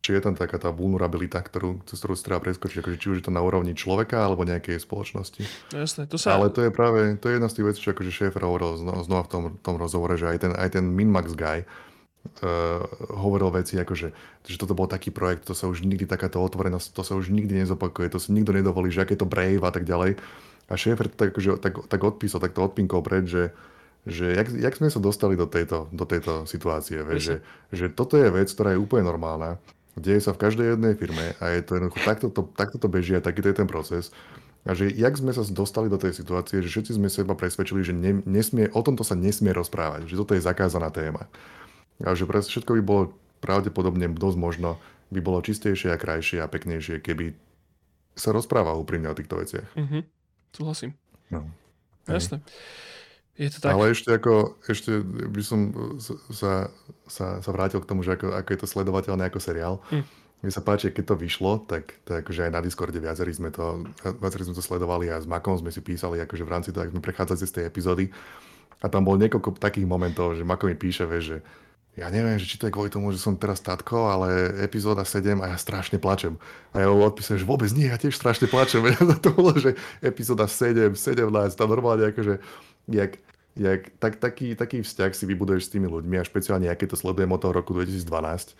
či je tam taká tá vulnerabilita, ktorú, cez ktorú si treba preskočiť, akože či už je to na úrovni človeka alebo nejakej spoločnosti. No jasné, to sa... Ale to je práve, to je jedna z tých vecí, čo akože Schaefer hovoril znova v tom, tom rozhovore, že aj ten, aj ten Minmax guy uh, hovoril veci ako, že, že toto bol taký projekt, to sa už nikdy takáto otvorenosť, to sa už nikdy nezopakuje, to si nikto nedovolí, že aké to brave a tak ďalej. A Schaefer tak, akože, tak, tak odpísal, tak to odpinkol pred, že že jak, jak sme sa dostali do tejto, do tejto situácie, vieš, že, že toto je vec, ktorá je úplne normálna Deje sa v každej jednej firme a je to jednoducho, takto to, takto to beží a taký to je ten proces. A že jak sme sa dostali do tej situácie, že všetci sme seba presvedčili, že ne, nesmie, o tomto sa nesmie rozprávať, že toto je zakázaná téma. A že všetko by bolo pravdepodobne dosť možno, by bolo čistejšie a krajšie a peknejšie, keby sa rozprával úprimne o týchto veciach. Mhm, súhlasím. No. Jasné. Je to tak. Ale ešte ako, ešte by som sa, sa, sa vrátil k tomu, že ako, ako je to sledovateľné ako seriál. Mm. Mne sa páči, keď to vyšlo, tak, tak akože aj na Discorde viacerí sme to, viacerí sme to sledovali a s Makom sme si písali akože v rámci toho, ak sme prechádzali z tej epizódy. A tam bol niekoľko takých momentov, že Mako mi píše, vieš, že ja neviem, že či to je kvôli tomu, že som teraz tatko, ale epizóda 7 a ja strašne plačem. A ja ho odpísam, že vôbec nie, ja tiež strašne plačem. To bolo, že epizóda 7, 17, tam normálne akože, jak, jak, tak, taký, taký vzťah si vybuduješ s tými ľuďmi a špeciálne, aké to sledujem od toho roku 2012,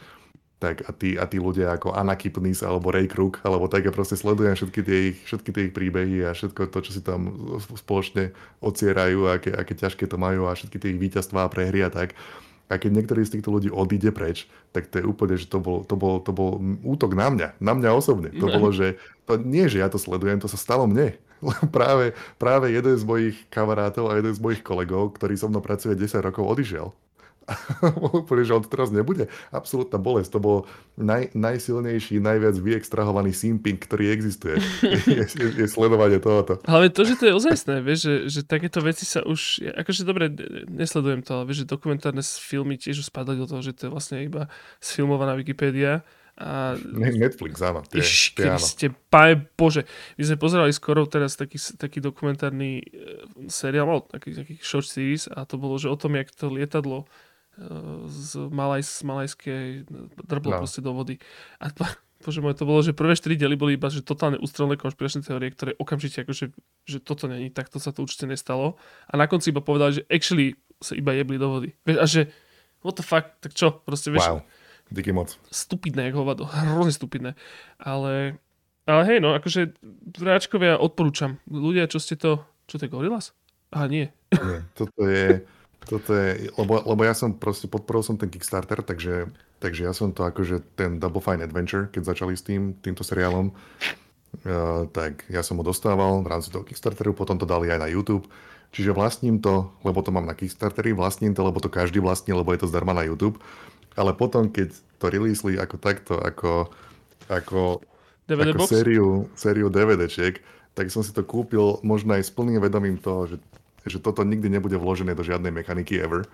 tak a tí, a tí ľudia ako Anna Kipnis alebo Ray Krook, alebo tak ja proste sledujem všetky tie ich, všetky tie ich príbehy a všetko to, čo si tam spoločne ocierajú, aké, aké ťažké to majú a všetky tie ich víťazstvá a prehry a tak. A keď niektorý z týchto ľudí odíde preč, tak to je úplne, že to bol, to bol, to bol útok na mňa, na mňa osobne. To bolo, že to nie, že ja to sledujem, to sa stalo mne. Práve, práve jeden z mojich kamarátov a jeden z mojich kolegov, ktorý so mnou pracuje 10 rokov, odišiel. úplne, že on teraz nebude. Absolutná bolesť. To bol naj, najsilnejší, najviac vyextrahovaný simping, ktorý existuje. je, je, je sledovanie tohoto. Ale to, že to je ozajstné, vieš, že, že takéto veci sa už, akože dobre, nesledujem to, ale vieš, že dokumentárne filmy tiež už spadali do toho, že to je vlastne iba sfilmovaná Wikipedia. A... Netflix, áno. Tie, Iš, tie, áno. ste, páj Bože, my sme pozerali skoro teraz taký, taký dokumentárny e, seriál, taký, taký short series a to bolo, že o tom, jak to lietadlo z, Malaj, z malajskej drblo No. proste do vody. A to, bože môj, to bolo, že prvé 4 diely boli iba že totálne ústrelné konšpiračné teórie, ktoré okamžite akože, že toto není, takto sa to určite nestalo. A na konci iba povedali, že actually sa iba jebli do vody. A že what the fuck, tak čo? Proste vieš, Wow, díky moc. stupidné, jak hovado. Hrozne stupidné. Ale, ale hej, no, akože hráčkovia odporúčam. Ľudia, čo ste to... Čo to je Gorillaz? Aha, nie. Nie, toto je, toto je, lebo, lebo ja som proste, podporil som ten Kickstarter, takže, takže ja som to akože ten Double Fine Adventure, keď začali s tým, týmto seriálom, uh, tak ja som ho dostával v rámci toho Kickstarteru, potom to dali aj na YouTube, čiže vlastním to, lebo to mám na Kickstarteri, vlastním to, lebo to každý vlastní, lebo je to zdarma na YouTube, ale potom, keď to releasli ako takto, ako, ako DVD ako box? sériu, sériu DVDčiek, tak som si to kúpil možno aj s plným vedomím toho, že, že toto nikdy nebude vložené do žiadnej mechaniky ever,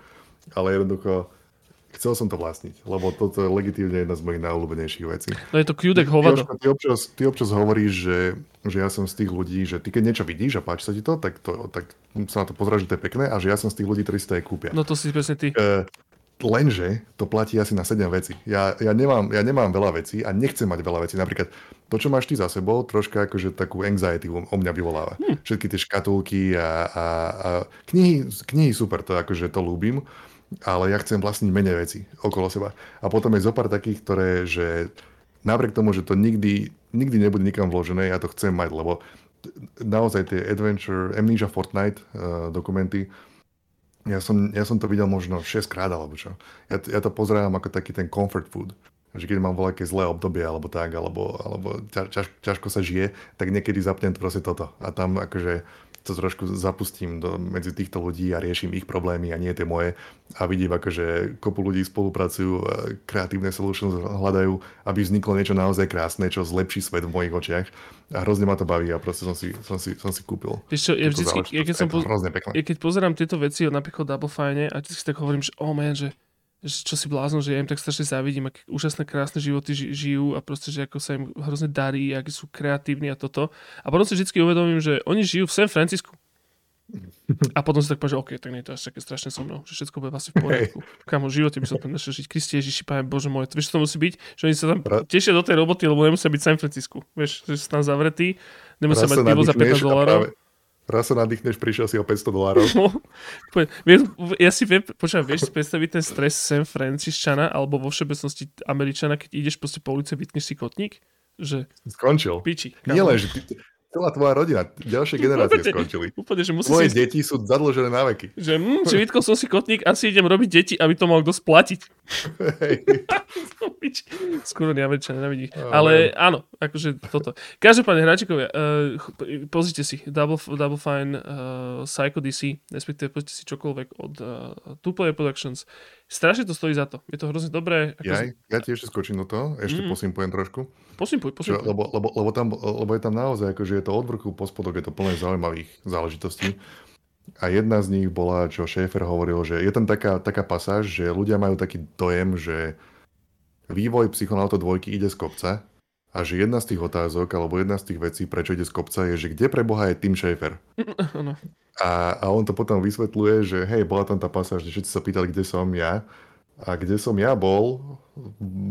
ale jednoducho chcel som to vlastniť, lebo toto je legitívne jedna z mojich najobľúbenejších vecí. No je to kľudek hovado. Ty, občas, ty občas hovoríš, že, že ja som z tých ľudí, že ty keď niečo vidíš a páči sa ti to, tak, to, tak sa na to pozráš, že to je pekné a že ja som z tých ľudí, ktorí si to aj kúpia. No to si presne ty. Uh, lenže to platí asi na 7 vecí. Ja, ja, nemám, ja nemám veľa vecí a nechcem mať veľa vecí. Napríklad to, čo máš ty za sebou, troška akože takú anxiety o, mňa vyvoláva. Hm. Všetky tie škatulky a, a, a knihy, knihy super, to akože to ľúbim, ale ja chcem vlastniť menej veci okolo seba. A potom je zopár takých, ktoré, že napriek tomu, že to nikdy, nikdy nebude nikam vložené, ja to chcem mať, lebo naozaj tie Adventure, Amnesia Fortnite uh, dokumenty, ja som, ja som to videl možno 6 krát alebo čo. Ja, ja to pozerám ako taký ten comfort food. Že keď mám voľaké zlé obdobie alebo tak, alebo, alebo ťa, ťaž, ťažko sa žije, tak niekedy zapnem proste toto. A tam akože to trošku zapustím do, medzi týchto ľudí a riešim ich problémy a nie tie moje. A vidím akože kopu ľudí spolupracujú, kreatívne solutions hľadajú, aby vzniklo niečo naozaj krásne, čo zlepší svet v mojich očiach. A hrozne ma to baví a proste som si, som si, som si kúpil. Čo, ja vždycky, ja keď, som poz... ja keď pozerám tieto veci napríklad Double Fine a si tak hovorím, že oh man, že, že čo si blázon, že ja im tak strašne závidím, aké úžasné, krásne životy ži- žijú a proste, že ako sa im hrozne darí, akí sú kreatívni a toto. A potom si vždycky uvedomím, že oni žijú v San Francisku. A potom si tak poviem, že OK, tak nie je to až také strašne so mnou, že všetko bude vlastne v poriadku. Kamo, v živote by som tam nešiel žiť. Kristie Ježiši, páne Bože môj, vieš, čo to musí byť? Že oni sa tam tešia do tej roboty, lebo nemusia byť v San Francisku. Vieš, že sú tam zavretí, nemusia mať pivo za nadýchneš 15 a dolárov. práve- Raz sa nadýchneš, prišiel si o 500 dolárov. No, ja si viem, počúvam, vieš si predstaviť ten stres San Francisčana alebo vo všeobecnosti Američana, keď ideš proste po ulici, vytkneš si kotník? Že Skončil. piči. Nie len, že ty, celá tvoja rodina, ďalšie generácie Úplne. skončili. Úplne, že musí Tvoje si... deti sú zadlžené na veky. Že, hm, že vytkol som si kotník, asi idem robiť deti, aby to mal kto splatiť. Piči. Skoro neameričania nevidí. Oh, Ale áno, akože toto. Každopádne, hráčikovia, uh, pozrite si Double, Double Fine, uh, Psycho DC, respektíve pozrite si čokoľvek od uh, Two Player Productions. Strašne to stojí za to. Je to hrozne dobré. Ako Ja, z- ja tiež skočím do toho, ešte Mm. posimpujem trošku. Posimpuj, Čo, posimpuj. lebo, lebo, lebo, tam, lebo je tam naozaj, akože je to od vrchu po spodok, je to plné zaujímavých záležitostí. A jedna z nich bola, čo Schaefer hovoril, že je tam taká, taká pasáž, že ľudia majú taký dojem, že vývoj Psychonauta 2 ide z kopca a že jedna z tých otázok, alebo jedna z tých vecí, prečo ide z kopca, je, že kde pre Boha je Tim Schaefer. Áno. A, a on to potom vysvetľuje, že hej, bola tam tá pasáž, že všetci sa pýtali, kde som ja. A kde som ja bol,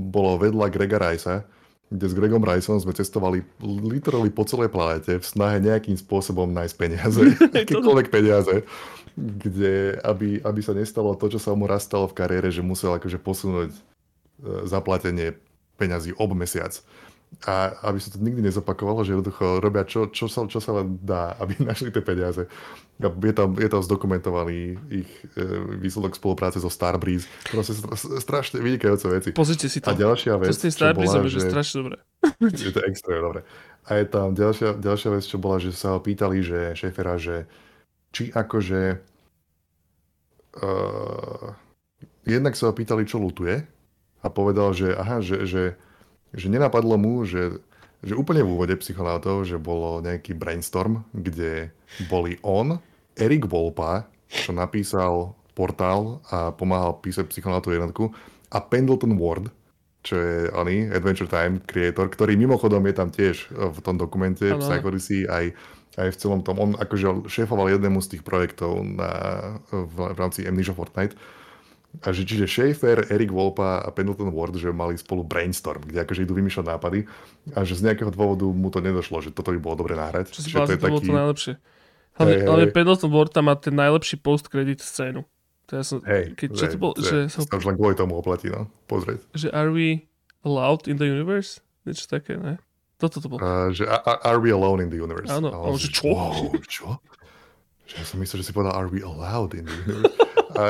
bolo vedľa Grega Ricea, kde s Gregom Riceom sme cestovali literally po celej planete v snahe nejakým spôsobom nájsť peniaze, akékoľvek peniaze, kde, aby, aby sa nestalo to, čo sa mu raz stalo v kariére, že musel akože posunúť e, zaplatenie peňazí ob mesiac. A aby sa to nikdy nezopakovalo, že jednoducho robia čo, čo, sa, čo sa len dá, aby našli tie peniaze. Je tam, je tam zdokumentovaný ich e, výsledok spolupráce so Starbreeze. Proste stra, strašne vynikajúce veci. Pozrite si to. A ďalšia To vec, tým čo bola, je že strašne dobré. je to extrémne dobre. A je tam ďalšia, ďalšia vec, čo bola, že sa ho pýtali, že šéfera, že či akože uh, jednak sa ho pýtali, čo lutuje a povedal, že aha, že, že, že nenapadlo mu, že, že úplne v úvode psychonautov, že bolo nejaký brainstorm, kde boli on, Erik Volpa, čo napísal portál a pomáhal písať psychonautov jednotku a Pendleton Ward, čo je oný Adventure Time creator, ktorý mimochodom je tam tiež v tom dokumente Áno, áno. Psycho Odyssey, aj, aj v celom tom. On akože šéfoval jednému z tých projektov na, v, v rámci Amnesia Fortnite. A že čiže Schaefer, Eric Wolpa a Pendleton Ward, že mali spolu brainstorm, kde akože idú vymýšľať nápady a že z nejakého dôvodu mu to nedošlo, že toto by bolo dobre nahrať. Čo si že to, je to bolo to najlepšie. Hlavne, hey, hlavne hey. Pendleton Ward tam má ten najlepší post-credit scénu. To ja som, Hej, keď, čo to bol, že, že som... už len kvôli tomu oplatí, no, pozrieť. Že are we allowed in the universe? Niečo také, ne? Toto to bolo. Uh, že are we alone in the universe? Áno, a on, že čo? Wow, čo? Že ja som myslel, že si povedal are we allowed in the universe? a,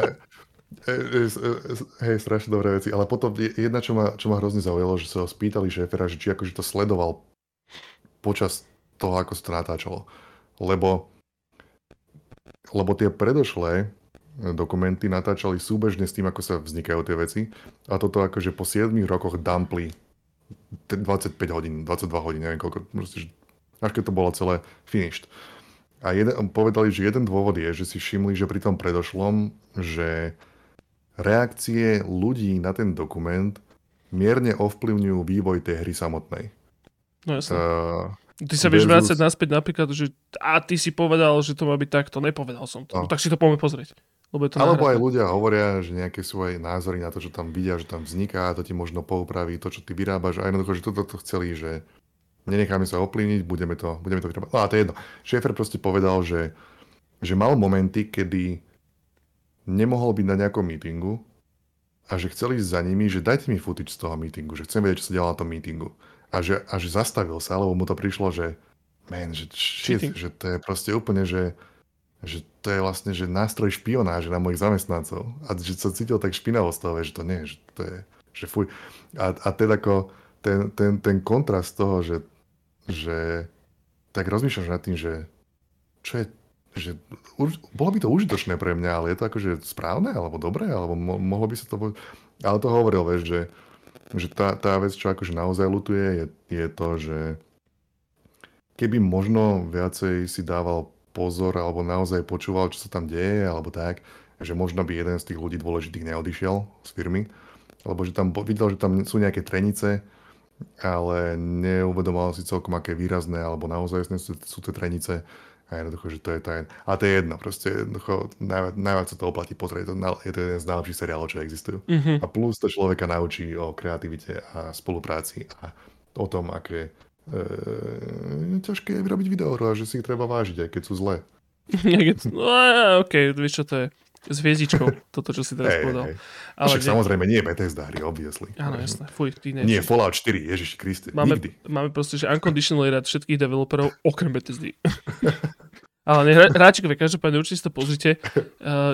hej, strašne dobré veci, ale potom jedna, čo ma, čo ma hrozne zaujalo, že sa ho spýtali šéfera, že či akože to sledoval počas toho, ako sa to natáčalo. Lebo, lebo tie predošlé dokumenty natáčali súbežne s tým, ako sa vznikajú tie veci. A toto akože po 7 rokoch dumpli 25 hodín, 22 hodín, neviem koľko, proste, až keď to bolo celé finished. A jeden, povedali, že jeden dôvod je, že si všimli, že pri tom predošlom, že reakcie ľudí na ten dokument mierne ovplyvňujú vývoj tej hry samotnej. No jasne. Uh, ty sa vieš vrácať naspäť napríklad, že a ty si povedal, že to má byť takto, nepovedal som to. No. tak si to poďme pozrieť. Lebo to Alebo aj ľudia hovoria, že nejaké svoje názory na to, čo tam vidia, že tam vzniká, to ti možno poupraví to, čo ty vyrábaš a jednoducho, že toto to chceli, že nenecháme sa ovplyvniť, budeme to, budeme to vyrábať. No a to je jedno. Šéfer proste povedal, že, že mal momenty, kedy nemohol byť na nejakom meetingu a že chceli ísť za nimi, že dajte mi footage z toho meetingu, že chcem vedieť, čo sa dialo na tom meetingu. A že, a že zastavil sa, lebo mu to prišlo, že man, že shit, že to je proste úplne, že že to je vlastne že nástroj špionáže na mojich zamestnancov. A že sa cítil tak špinavo z toho, že to nie, že to je, že fuj. A, a teda ako ten, ten, ten kontrast toho, že, že tak rozmýšľaš nad tým, že čo je, že už, bolo by to užitočné pre mňa, ale je to akože správne, alebo dobré, alebo mo, mohlo by sa to... Ale to hovoril, vieš, že, že tá, tá vec, čo akože naozaj lutuje, je, je to, že keby možno viacej si dával pozor alebo naozaj počúval, čo sa tam deje alebo tak, že možno by jeden z tých ľudí dôležitých neodišiel z firmy, lebo že tam videl, že tam sú nejaké trenice, ale neuvedomoval si celkom, aké výrazné alebo naozaj sú, tie trenice a jednoducho, že to je tajn. A to je jedno, proste jednoducho najviac, najviac sa to oplatí pozrieť, je to jeden z najlepších seriálov, čo existujú. Mm-hmm. A plus to človeka naučí o kreativite a spolupráci a o tom, aké e, ťažké je vyrobiť videohru a že si ich treba vážiť, aj keď sú zlé. no, OK, vieš čo to je. S hviezdičkou, toto, čo si teraz hey, povedal. Hey. Ale Však nie... samozrejme nie je Bethesda hry, obviously. Áno, jasné. Fuj, ty ne. Nie, Fallout 4, Ježiš Kriste, máme, nikdy. Máme proste, že unconditionally rád všetkých developerov, okrem Bethesdy. Ale ne, hráčikovia, každopádne určite si to pozrite. Uh,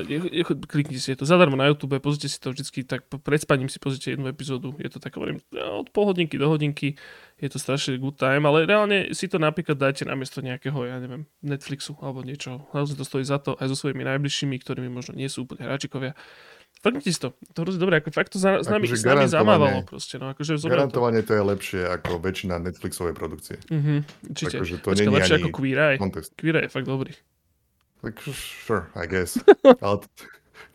kliknite si je to zadarmo na YouTube, pozrite si to vždycky, tak pred spaním si pozrite jednu epizódu. Je to tak, hovorím, od pol hodinky do hodinky. Je to strašne good time, ale reálne si to napríklad dajte namiesto nejakého, ja neviem, Netflixu alebo niečo. Naozaj to stojí za to aj so svojimi najbližšími, ktorými možno nie sú úplne hráčikovia. Frknite si to. To je dobré, ako fakt to za, s, nami, akože s nami zamávalo proste. No, akože garantovane to je lepšie ako väčšina Netflixovej produkcie. Mm-hmm, určite. Akože to Počka, lepšie ako Queer Eye. Contest. Queer Eye je fakt dobrý. Like, sure, I guess. Ale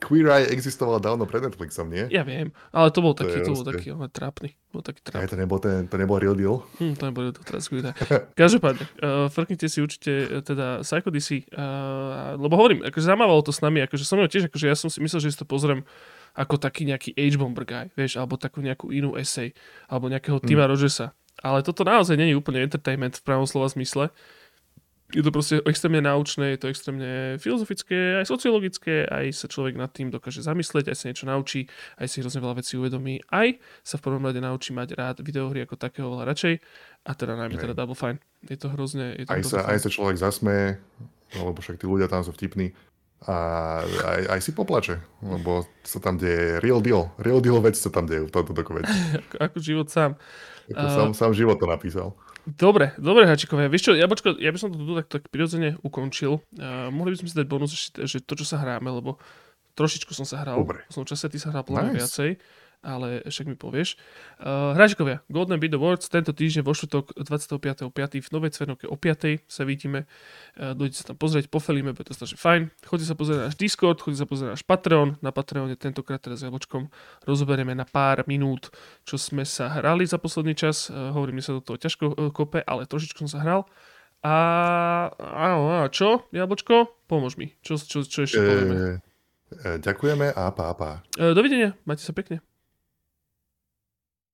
Queer Eye existoval dávno pred Netflixom, nie? Ja viem, ale to bol taký, to, to bol taký ale trápny. Bol taký trápny. Aj to nebol, ten, to nebol real deal? Hm, to nebol real deal, teraz Queer Eye. Každopádne, uh, frknite si určite uh, teda Psycho DC, uh, lebo hovorím, akože zamávalo to s nami, akože som tiež, akože ja som si myslel, že si to pozriem ako taký nejaký H-Bomber guy, vieš, alebo takú nejakú inú essay, alebo nejakého Tima mm. Rogersa. Ale toto naozaj nie je úplne entertainment v pravom slova zmysle je to proste extrémne náučné, je to extrémne filozofické, aj sociologické, aj sa človek nad tým dokáže zamyslieť, aj sa niečo naučí, aj si hrozne veľa vecí uvedomí, aj sa v prvom rade naučí mať rád videohry ako takého veľa radšej a teda najmä teda Double Fine. Je to hrozne... Je to aj, sa, aj sa človek zasmeje, lebo však tí ľudia tam sú vtipní a aj, aj si poplače, lebo sa tam deje real deal, real deal veci sa tam dejú v tomto dokumente. ako, ako život sám. Ako uh, sám, sám život to napísal. Dobre, dobre, Hačikovia. Vieš čo, ja, počko, ja by som to tu tak, tak prirodzene ukončil. Uh, mohli by sme si dať bonus, že, že to, čo sa hráme, lebo trošičku som sa hral. Dobre. Som čase, ty sa hral nice. viacej ale však mi povieš. Uh, hráčikovia, Golden Beat Awards tento týždeň vo štvrtok 25.5. v Novej Cvernovke o 5. sa vidíme. Uh, dojdete sa tam pozrieť, pofelíme, bude to strašne fajn. Chodite sa pozrieť na náš Discord, chodite sa pozrieť na náš Patreon. Na Patreone tentokrát teraz jablčkom rozoberieme na pár minút, čo sme sa hrali za posledný čas. Uh, hovorím, mi sa do toho ťažko uh, kope, ale trošičku som sa hral. A, a, a čo, Jablčko? Pomôž mi. Čo, čo, čo ešte povieme? E, ďakujeme a pá, pá. E, dovidenia, majte sa pekne.